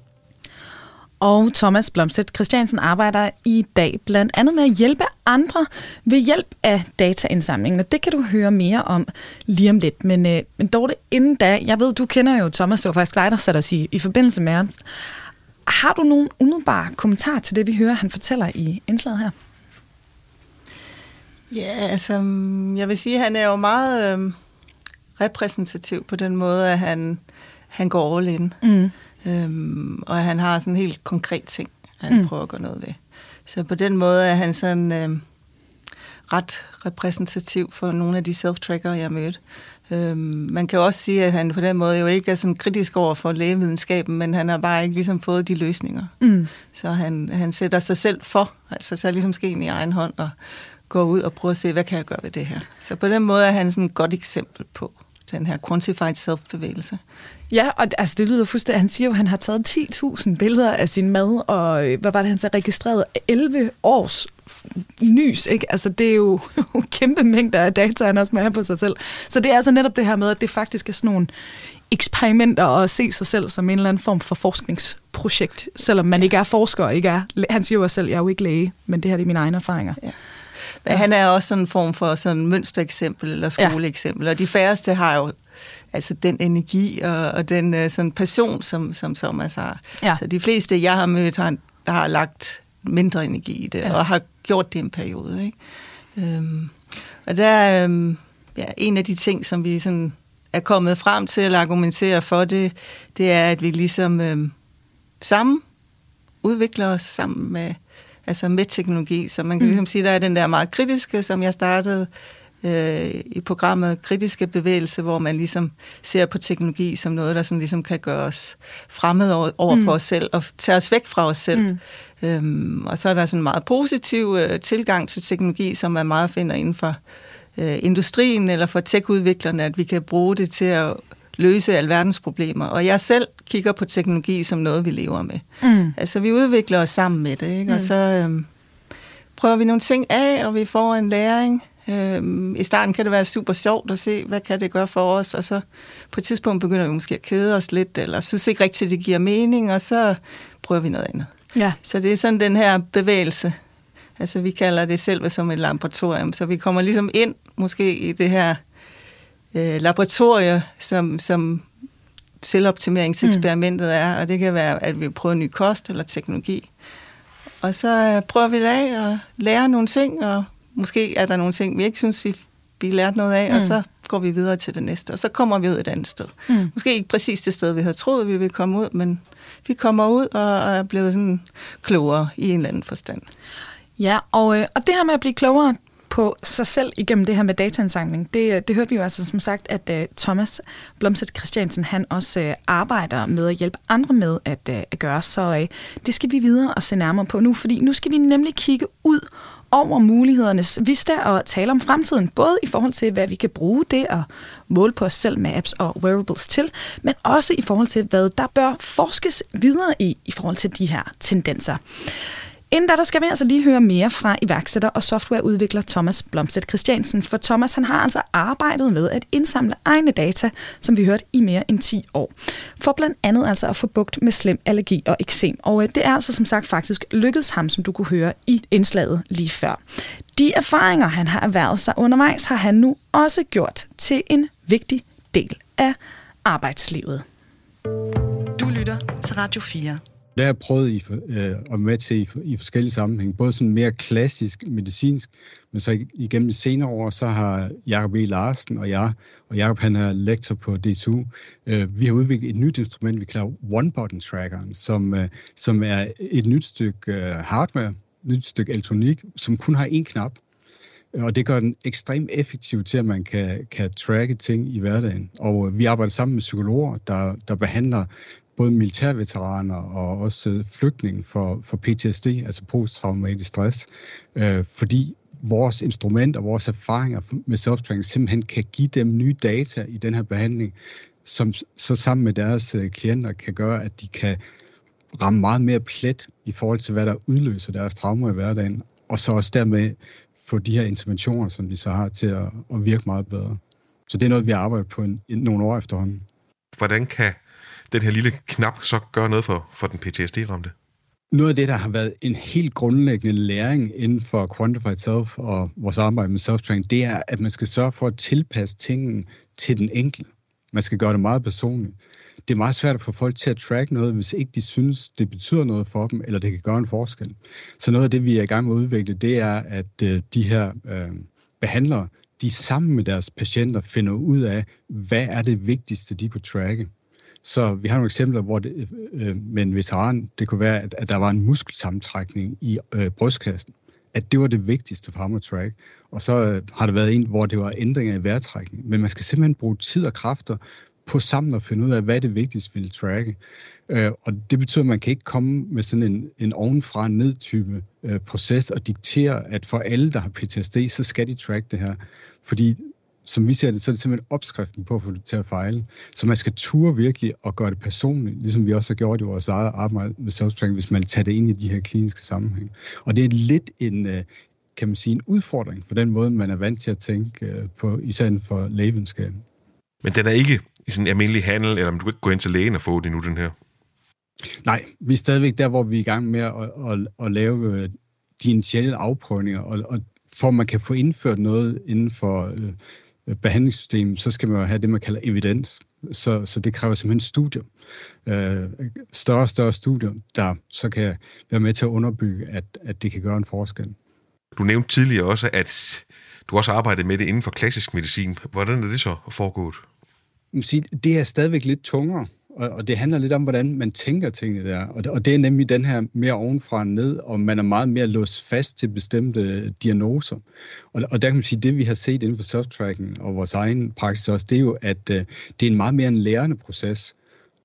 Og Thomas Blomstedt Christiansen arbejder i dag blandt andet med at hjælpe andre ved hjælp af dataindsamlingen. Og det kan du høre mere om lige om lidt. Men, øh, men Dorte, inden da, jeg ved, du kender jo Thomas, det var faktisk dig, der satte os i, i forbindelse med ham. Har du nogen umiddelbare kommentar til det, vi hører, han fortæller i indslaget her? Ja, altså, jeg vil sige, at han er jo meget øh, repræsentativ på den måde, at han, han går all in. Mm. Øhm, og han har sådan en helt konkret ting, han mm. prøver at gøre noget ved. Så på den måde er han sådan øh, ret repræsentativ for nogle af de self-trackere, jeg har mødt. Øhm, man kan også sige, at han på den måde jo ikke er sådan kritisk over for lægevidenskaben, men han har bare ikke ligesom fået de løsninger. Mm. Så han, han sætter sig selv for, altså tager ligesom skeen i egen hånd og går ud og prøver at se, hvad kan jeg gøre ved det her. Så på den måde er han sådan et godt eksempel på den her quantified self-bevægelse. Ja, og altså, det lyder fuldstændig. Han siger jo, at han har taget 10.000 billeder af sin mad, og øh, hvad var det, han så registreret? 11 års nys, ikke? Altså, det er jo <laughs> kæmpe mængder af data, han også med på sig selv. Så det er altså netop det her med, at det faktisk er sådan nogle eksperimenter og at se sig selv som en eller anden form for forskningsprojekt, selvom man ikke er forsker og ikke er... Han siger jo også selv, jeg er jo ikke læge, men det her det er mine egne erfaringer. Ja. Men han er også sådan en form for sådan mønstereksempel eller skoleeksempel, ja. og de færreste har jo altså den energi og, og den uh, sådan passion, som, som Thomas har. Ja. Så de fleste, jeg har mødt, har, har lagt mindre energi i det, ja. og har gjort det en periode. Ikke? Øhm, og der er øhm, ja, en af de ting, som vi sådan er kommet frem til at argumentere for det, det er, at vi ligesom øhm, sammen udvikler os sammen med, altså med teknologi. Så man kan mm. ligesom sige, der er den der meget kritiske, som jeg startede øh, i programmet kritiske bevægelse, hvor man ligesom ser på teknologi som noget, der sådan ligesom kan gøre os fremmede over, over mm. for os selv og tage os væk fra os selv. Mm. Øhm, og så er der sådan en meget positiv øh, tilgang til teknologi, som man meget finder inden for øh, industrien eller for tech-udviklerne, at vi kan bruge det til at løse alverdens problemer. Og jeg selv kigger på teknologi som noget, vi lever med. Mm. Altså, vi udvikler os sammen med det, ikke? Mm. og så øh, prøver vi nogle ting af, og vi får en læring. Øh, I starten kan det være super sjovt at se, hvad kan det gøre for os, og så på et tidspunkt begynder vi måske at kede os lidt, eller synes ikke rigtigt, det giver mening, og så prøver vi noget andet. Ja. Så det er sådan den her bevægelse. Altså vi kalder det selv som et laboratorium, så vi kommer ligesom ind måske i det her øh, laboratorie, som, som selvoptimeringseksperimentet er, og det kan være, at vi prøver ny kost eller teknologi. Og så øh, prøver vi det af og lærer nogle ting, og måske er der nogle ting, vi ikke synes, vi, vi lærte noget af, mm. og så går vi videre til det næste, og så kommer vi ud et andet sted. Mm. Måske ikke præcis det sted, vi havde troet, vi ville komme ud, men vi kommer ud og er blevet sådan klogere i en eller anden forstand. Ja, og, øh, og det her med at blive klogere, på sig selv igennem det her med dataindsamling. Det, øh, det hørte vi jo altså som sagt, at uh, Thomas Blomstedt Christiansen, han også uh, arbejder med at hjælpe andre med at, uh, at gøre. Så uh, det skal vi videre og se nærmere på nu, fordi nu skal vi nemlig kigge ud over mulighedernes vista og tale om fremtiden, både i forhold til, hvad vi kan bruge det at måle på os selv med apps og wearables til, men også i forhold til, hvad der bør forskes videre i, i forhold til de her tendenser. Inden da, der skal vi altså lige høre mere fra iværksætter og softwareudvikler Thomas Blomstedt Christiansen, for Thomas han har altså arbejdet med at indsamle egne data, som vi hørte i mere end 10 år. For blandt andet altså at få bugt med slem allergi og eksem. Og øh, det er altså som sagt faktisk lykkedes ham, som du kunne høre i indslaget lige før. De erfaringer, han har erhvervet sig undervejs, har han nu også gjort til en vigtig del af arbejdslivet. Du lytter til Radio 4. Det har jeg prøvet i, øh, at med til i, i forskellige sammenhænge, Både sådan mere klassisk medicinsk, men så igennem senere år, så har Jacob E. Larsen og jeg, og Jacob han er lektor på DTU, øh, vi har udviklet et nyt instrument, vi kalder One-Button Trackeren, som, øh, som er et nyt stykke øh, hardware, et nyt stykke elektronik, som kun har én knap. Og det gør den ekstremt effektiv til, at man kan, kan tracke ting i hverdagen. Og øh, vi arbejder sammen med psykologer, der, der behandler både militærveteraner og også flygtninge for, for PTSD, altså posttraumatisk stress, øh, fordi vores instrument og vores erfaringer med self simpelthen kan give dem nye data i den her behandling, som så sammen med deres øh, klienter kan gøre, at de kan ramme meget mere plet i forhold til, hvad der udløser deres traumer i hverdagen, og så også dermed få de her interventioner, som de så har, til at, at virke meget bedre. Så det er noget, vi har arbejdet på en, nogle år efterhånden. Hvordan kan den her lille knap så gør noget for, for den PTSD-ramte? Noget af det, der har været en helt grundlæggende læring inden for Quantified Self og vores arbejde med self det er, at man skal sørge for at tilpasse tingene til den enkelte. Man skal gøre det meget personligt. Det er meget svært at få folk til at track noget, hvis ikke de synes, det betyder noget for dem, eller det kan gøre en forskel. Så noget af det, vi er i gang med at udvikle, det er, at øh, de her øh, behandlere, de sammen med deres patienter finder ud af, hvad er det vigtigste, de kunne tracke. Så vi har nogle eksempler, hvor det, øh, øh, med en veteran, det kunne være, at, at der var en muskelsamtrækning i øh, brystkassen. At det var det vigtigste for ham at track. Og så øh, har der været en, hvor det var ændringer i vejrtrækning. Men man skal simpelthen bruge tid og kræfter på sammen at finde ud af, hvad det vigtigste, ville vil tracke. Øh, og det betyder, at man kan ikke komme med sådan en, en ovenfra ned type øh, proces og diktere, at for alle, der har PTSD, så skal de track det her. Fordi som vi ser det, så er det simpelthen opskriften på at få det til at fejle. Så man skal ture virkelig og gøre det personligt, ligesom vi også har gjort i vores eget arbejde med self hvis man tager det ind i de her kliniske sammenhæng. Og det er lidt en, øh, kan man sige, en udfordring for den måde, man er vant til at tænke øh, på, især for lægevidenskaben. Men den er ikke i sådan en almindelig handel, eller du kan ikke gå ind til lægen og få det nu, den her? Nej, vi er stadigvæk der, hvor vi er i gang med at, at, at, lave øh, de initielle afprøvninger, og, og for at man kan få indført noget inden for øh, behandlingssystem, så skal man jo have det, man kalder evidens. Så, så det kræver simpelthen studier. Øh, større og større studier, der så kan være med til at underbygge, at, at det kan gøre en forskel. Du nævnte tidligere også, at du også arbejdede med det inden for klassisk medicin. Hvordan er det så foregået? Det er stadigvæk lidt tungere og, og det handler lidt om, hvordan man tænker tingene der. Og det, og det er nemlig den her mere ovenfra og ned, og man er meget mere låst fast til bestemte øh, diagnoser. Og, og der kan man sige, det vi har set inden for self-tracking og vores egen praksis også, det er jo, at øh, det er en meget mere en lærende proces.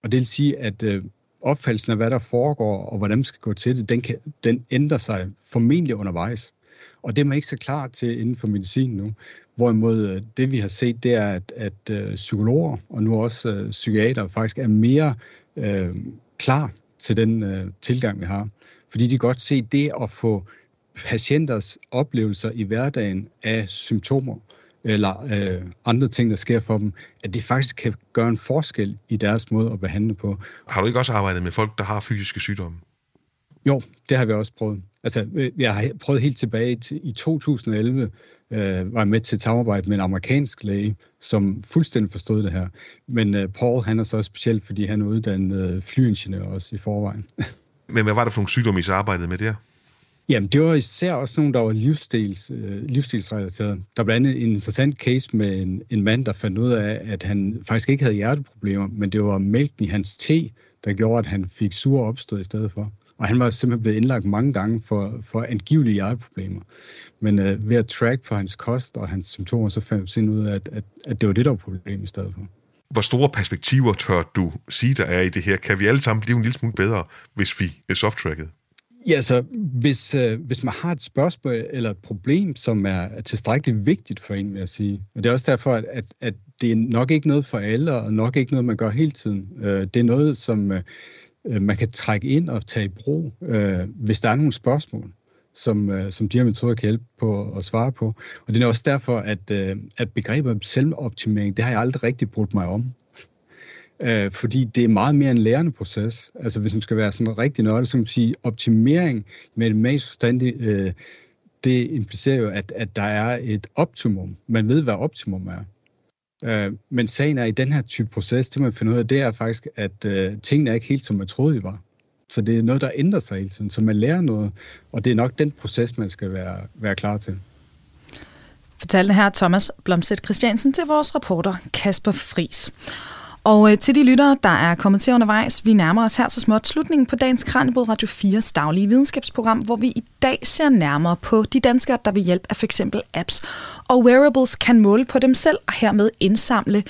Og det vil sige, at øh, opfattelsen af, hvad der foregår, og hvordan man skal gå til det, den, kan, den ændrer sig formentlig undervejs. Og det er man ikke så klar til inden for medicin nu. Hvorimod øh, det, vi har set, det er, at, at øh, psykologer og nu også øh, psykiater faktisk er mere øh, klar til den øh, tilgang, vi har. Fordi de godt se det at få patienters oplevelser i hverdagen af symptomer eller øh, andre ting, der sker for dem, at det faktisk kan gøre en forskel i deres måde at behandle på. Har du ikke også arbejdet med folk, der har fysiske sygdomme? Jo, det har vi også prøvet. Altså, øh, jeg har prøvet helt tilbage til i 2011, øh, var med til et samarbejde med en amerikansk læge, som fuldstændig forstod det her. Men øh, Paul, han er så specielt, fordi han er uddannet øh, flyingeniør også i forvejen. <laughs> Men hvad var det for nogle sygdomme, I så arbejdede med der? Jamen, det var især også nogle, der var livsstils, øh, livsstilsrelateret. Der var blandt andet en interessant case med en, en mand, der fandt ud af, at han faktisk ikke havde hjerteproblemer, men det var mælken i hans te, der gjorde, at han fik sur opstød i stedet for. Og han var simpelthen blevet indlagt mange gange for, for angivelige hjerteproblemer. Men øh, ved at track på hans kost og hans symptomer, så fandt vi ud af, at, at, at det var det, der var problemet i stedet for. Hvor store perspektiver tør du sige, der er i det her? Kan vi alle sammen blive en lille smule bedre, hvis vi er soft-tracket? Ja, så hvis, øh, hvis man har et spørgsmål eller et problem, som er tilstrækkeligt vigtigt for en, vil jeg sige. Og det er også derfor, at, at, at det er nok ikke noget for alle, og nok ikke noget, man gør hele tiden. Øh, det er noget, som øh, Øh, man kan trække ind og tage i brug, øh, hvis der er nogle spørgsmål, som, øh, som de her metoder kan hjælpe på at svare på. Og det er også derfor, at, øh, at begrebet selvoptimering, det har jeg aldrig rigtig brugt mig om øh, fordi det er meget mere en lærende proces. Altså hvis man skal være sådan rigtig nørdet, så kan man sige, optimering med en mest forstandige, øh, det implicerer jo, at, at der er et optimum. Man ved, hvad optimum er. Øh, men sagen er, i den her type proces, det man finder ud af, det er faktisk, at øh, tingene er ikke helt, som man troede, de var. Så det er noget, der ændrer sig hele tiden, så man lærer noget, og det er nok den proces, man skal være, være klar til. Fortalte her Thomas Blomstedt Christiansen til vores reporter Kasper Fris. Og øh, til de lyttere, der er kommet til undervejs, vi nærmer os her så småt slutningen på dagens Kranjebrud Radio 4's daglige videnskabsprogram, hvor vi i dag ser nærmere på de danskere, der ved hjælp af f.eks. apps og wearables kan måle på dem selv og hermed indsamle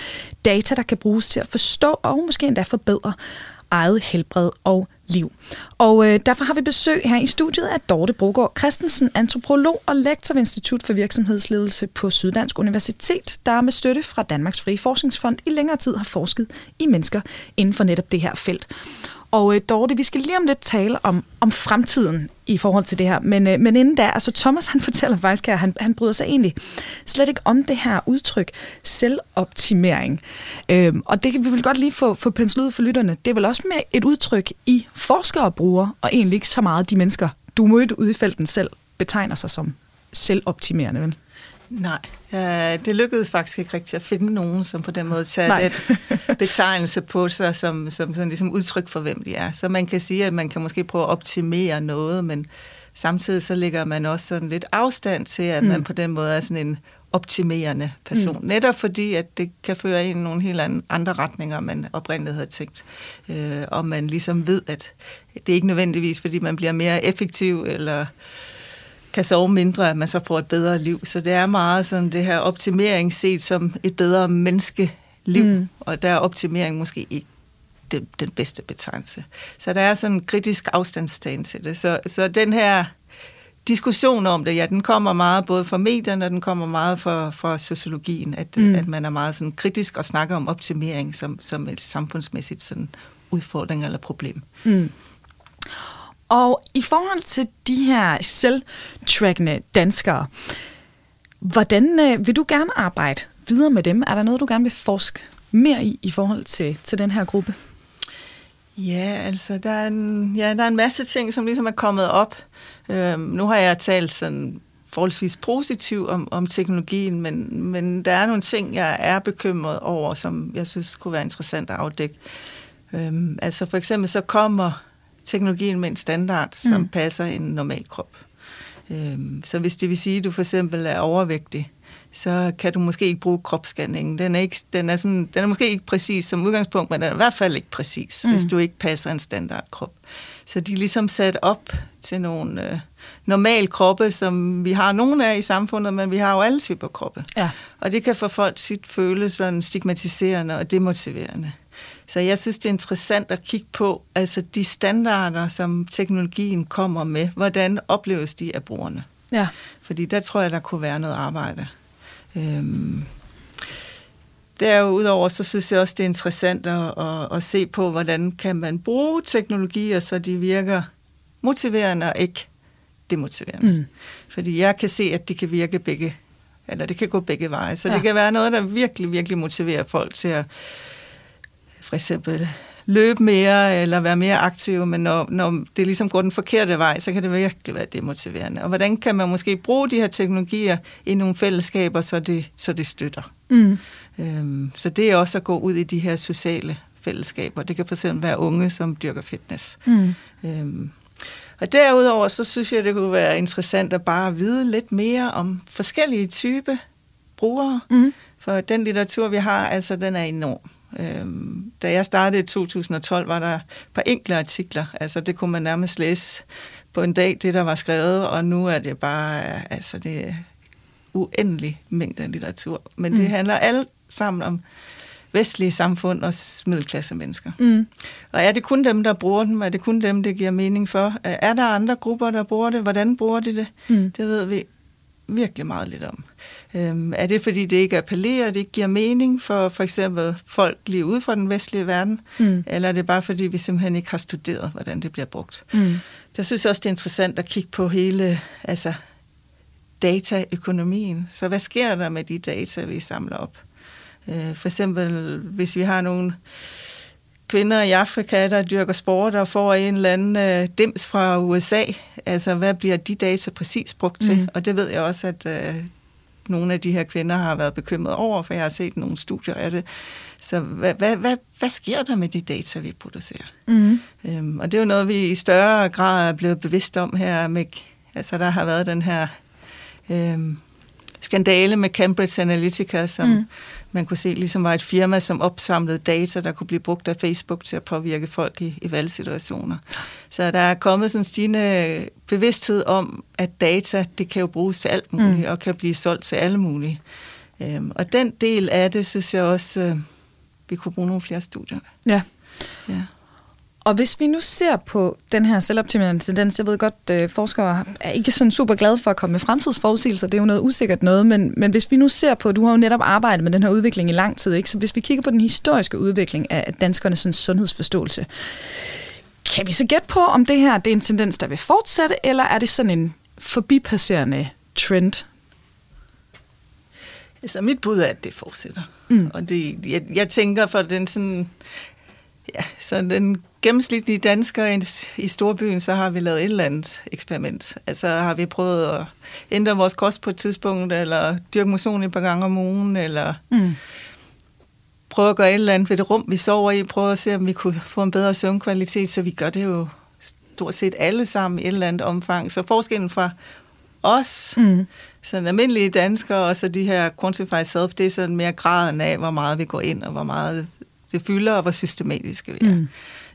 data, der kan bruges til at forstå og måske endda forbedre eget helbred og liv. Og øh, derfor har vi besøg her i studiet af Dorte Brogaard Christensen, antropolog og lektor ved Institut for Virksomhedsledelse på Syddansk Universitet, der med støtte fra Danmarks Frie Forskningsfond i længere tid har forsket i mennesker inden for netop det her felt. Og øh, Dorte, vi skal lige om lidt tale om, om fremtiden i forhold til det her. Men, øh, men inden da, altså Thomas han <laughs> fortæller faktisk her, han, han bryder sig egentlig slet ikke om det her udtryk, selvoptimering. Øhm, og det kan vi vel godt lige få, få penslet ud for lytterne. Det er vel også med et udtryk, I forskere bruger, og egentlig ikke så meget de mennesker, du mødte ude i felten selv, betegner sig som selvoptimerende, vel? Nej, ja, det lykkedes faktisk ikke rigtigt at finde nogen, som på den måde tager den <laughs> betegnelse på sig som, som sådan ligesom udtryk for, hvem de er. Så man kan sige, at man kan måske prøve at optimere noget, men samtidig så ligger man også sådan lidt afstand til, at mm. man på den måde er sådan en optimerende person. Mm. Netop fordi, at det kan føre ind i nogle helt andre retninger, man oprindeligt havde tænkt. Øh, og man ligesom ved, at det er ikke nødvendigvis, fordi man bliver mere effektiv eller kan sove mindre, at man så får et bedre liv. Så det er meget sådan det her optimering set som et bedre menneskeliv, mm. og der er optimering måske ikke den, den bedste betegnelse. Så der er sådan en kritisk afstandstagen til det. Så, så den her diskussion om det, ja, den kommer meget både fra medierne, og den kommer meget fra, fra sociologien, at, mm. at man er meget sådan kritisk og snakker om optimering som, som et samfundsmæssigt sådan udfordring eller problem. Mm. Og i forhold til de her selvtrackende danskere, hvordan øh, vil du gerne arbejde videre med dem? Er der noget, du gerne vil forske mere i i forhold til, til den her gruppe? Ja, altså der er, en, ja, der er en masse ting, som ligesom er kommet op. Øhm, nu har jeg talt sådan forholdsvis positiv om, om teknologien, men, men der er nogle ting, jeg er bekymret over, som jeg synes kunne være interessant at afdække. Øhm, altså for eksempel så kommer teknologien med en standard, som mm. passer en normal krop. Øhm, så hvis det vil sige, at du for eksempel er overvægtig, så kan du måske ikke bruge kropsscanningen. Den er, ikke, den er, sådan, den er måske ikke præcis som udgangspunkt, men den er i hvert fald ikke præcis, mm. hvis du ikke passer en standardkrop. Så de er ligesom sat op til nogle øh, normale kroppe, som vi har nogle af i samfundet, men vi har jo alle typer kroppe. Ja. Og det kan for folk sit føles sådan stigmatiserende og demotiverende. Så jeg synes, det er interessant at kigge på, altså de standarder, som teknologien kommer med, hvordan opleves de af brugerne? Ja. Fordi der tror jeg, der kunne være noget arbejde. Øhm, Derudover så synes jeg også, det er interessant at, at, at se på, hvordan kan man bruge teknologier, så de virker motiverende og ikke demotiverende. Mm. Fordi jeg kan se, at det kan virke begge, eller det kan gå begge veje. Så ja. det kan være noget, der virkelig, virkelig motiverer folk til at for eksempel løbe mere eller være mere aktiv, men når, når det ligesom går den forkerte vej, så kan det virkelig være demotiverende. Og hvordan kan man måske bruge de her teknologier i nogle fællesskaber, så det, så det støtter? Mm. Øhm, så det er også at gå ud i de her sociale fællesskaber. Det kan fx være unge, som dyrker fitness. Mm. Øhm, og derudover, så synes jeg, det kunne være interessant at bare vide lidt mere om forskellige typer brugere. Mm. For den litteratur, vi har, altså, den er enorm. Øhm, da jeg startede i 2012, var der et par enkle artikler. Altså, det kunne man nærmest læse på en dag, det der var skrevet, og nu er det bare, altså, det er uendelig mængde af litteratur. Men mm. det handler alt sammen om vestlige samfund og middelklasse mennesker. Mm. Og er det kun dem, der bruger dem? Er det kun dem, det giver mening for? Er der andre grupper, der bruger det? Hvordan bruger de det? Mm. Det ved vi virkelig meget lidt om. Øhm, er det, fordi det ikke appellerer, det ikke giver mening for for eksempel folk lige ude fra den vestlige verden? Mm. Eller er det bare, fordi vi simpelthen ikke har studeret, hvordan det bliver brugt? Mm. Jeg synes også, det er interessant at kigge på hele altså, dataøkonomien. Så hvad sker der med de data, vi samler op? Øh, for eksempel, hvis vi har nogle kvinder i Afrika, der dyrker sport og får en eller anden øh, dims fra USA, altså hvad bliver de data præcis brugt til? Mm. Og det ved jeg også, at øh, nogle af de her kvinder har været bekymret over, for jeg har set nogle studier af det. Så hvad, hvad, hvad, hvad sker der med de data, vi producerer? Mm. Øhm, og det er jo noget, vi i større grad er blevet bevidst om her. Med, altså der har været den her øhm, skandale med Cambridge Analytica, som mm. man kunne se ligesom var et firma, som opsamlede data, der kunne blive brugt af Facebook til at påvirke folk i, i valgsituationer. Så der er kommet sådan en stigende bevidsthed om, at data, det kan jo bruges til alt muligt, mm. og kan blive solgt til alle mulige. Øhm, og den del af det, synes jeg også, øh, vi kunne bruge nogle flere studier. Ja. ja. Og hvis vi nu ser på den her selvoptimerende tendens, jeg ved godt, øh, forskere er ikke sådan super glade for at komme med fremtidsforudsigelser, det er jo noget usikkert noget, men, men hvis vi nu ser på, du har jo netop arbejdet med den her udvikling i lang tid, ikke? så hvis vi kigger på den historiske udvikling af danskernes sådan, sundhedsforståelse, kan vi så gætte på, om det her det er en tendens, der vil fortsætte, eller er det sådan en forbipasserende trend, Altså, mit bud er, at det fortsætter. Mm. Og det, jeg, jeg tænker, for den sådan, ja, så den gennemsnitlige dansker i, i storbyen, så har vi lavet et eller andet eksperiment. Altså har vi prøvet at ændre vores kost på et tidspunkt, eller dyrke motion et par gange om ugen, eller mm. prøve at gøre et eller andet ved det rum, vi sover i, prøve at se, om vi kunne få en bedre søvnkvalitet, så vi gør det jo stort set alle sammen i et eller andet omfang. Så forskellen fra os, mm. sådan almindelige danskere, og så de her quantified self, det er sådan mere graden af, hvor meget vi går ind, og hvor meget det fylder, og hvor systematiske vi er. Mm.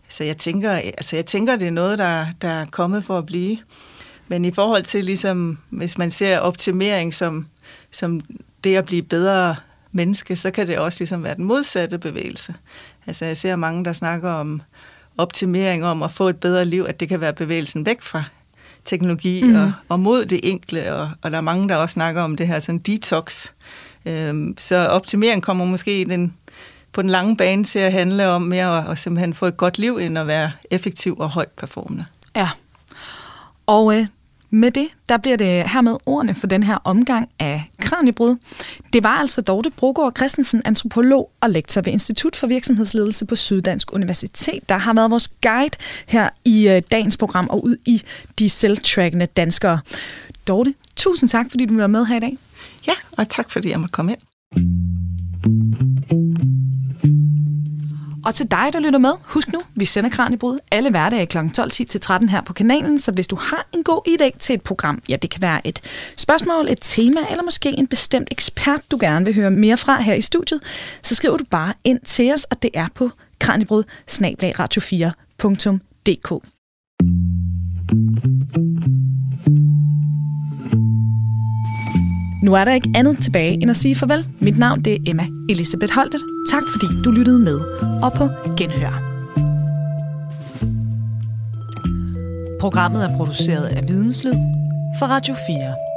Så jeg tænker, altså jeg tænker, det er noget, der, der er kommet for at blive. Men i forhold til, ligesom, hvis man ser optimering som, som det at blive bedre menneske, så kan det også ligesom være den modsatte bevægelse. Altså jeg ser mange, der snakker om optimering, om at få et bedre liv, at det kan være bevægelsen væk fra teknologi mm. og, og mod det enkle, og, og der er mange, der også snakker om det her sådan detox. Øhm, så optimering kommer måske i den på den lange bane til at handle om mere at, at simpelthen få et godt liv, end at være effektiv og højt performende. Ja, og øh, med det, der bliver det hermed ordene for den her omgang af Kranjebrud. Det var altså Dorte Brogård Christensen, antropolog og lektor ved Institut for Virksomhedsledelse på Syddansk Universitet, der har været vores guide her i øh, dagens program og ud i de selvtrackende danskere. Dorte, tusind tak, fordi du var med her i dag. Ja, og tak fordi jeg måtte komme ind. Og til dig, der lytter med, husk nu, vi sender Kranjebrud alle hverdage kl. 12.10 til 13 her på kanalen, så hvis du har en god idé til et program, ja, det kan være et spørgsmål, et tema, eller måske en bestemt ekspert, du gerne vil høre mere fra her i studiet, så skriver du bare ind til os, og det er på kranjebrud radio4.dk. Nu er der ikke andet tilbage end at sige farvel. Mit navn det er Emma Elisabeth Holtet. Tak fordi du lyttede med. Og på genhør. Programmet er produceret af Videnslyd for Radio 4.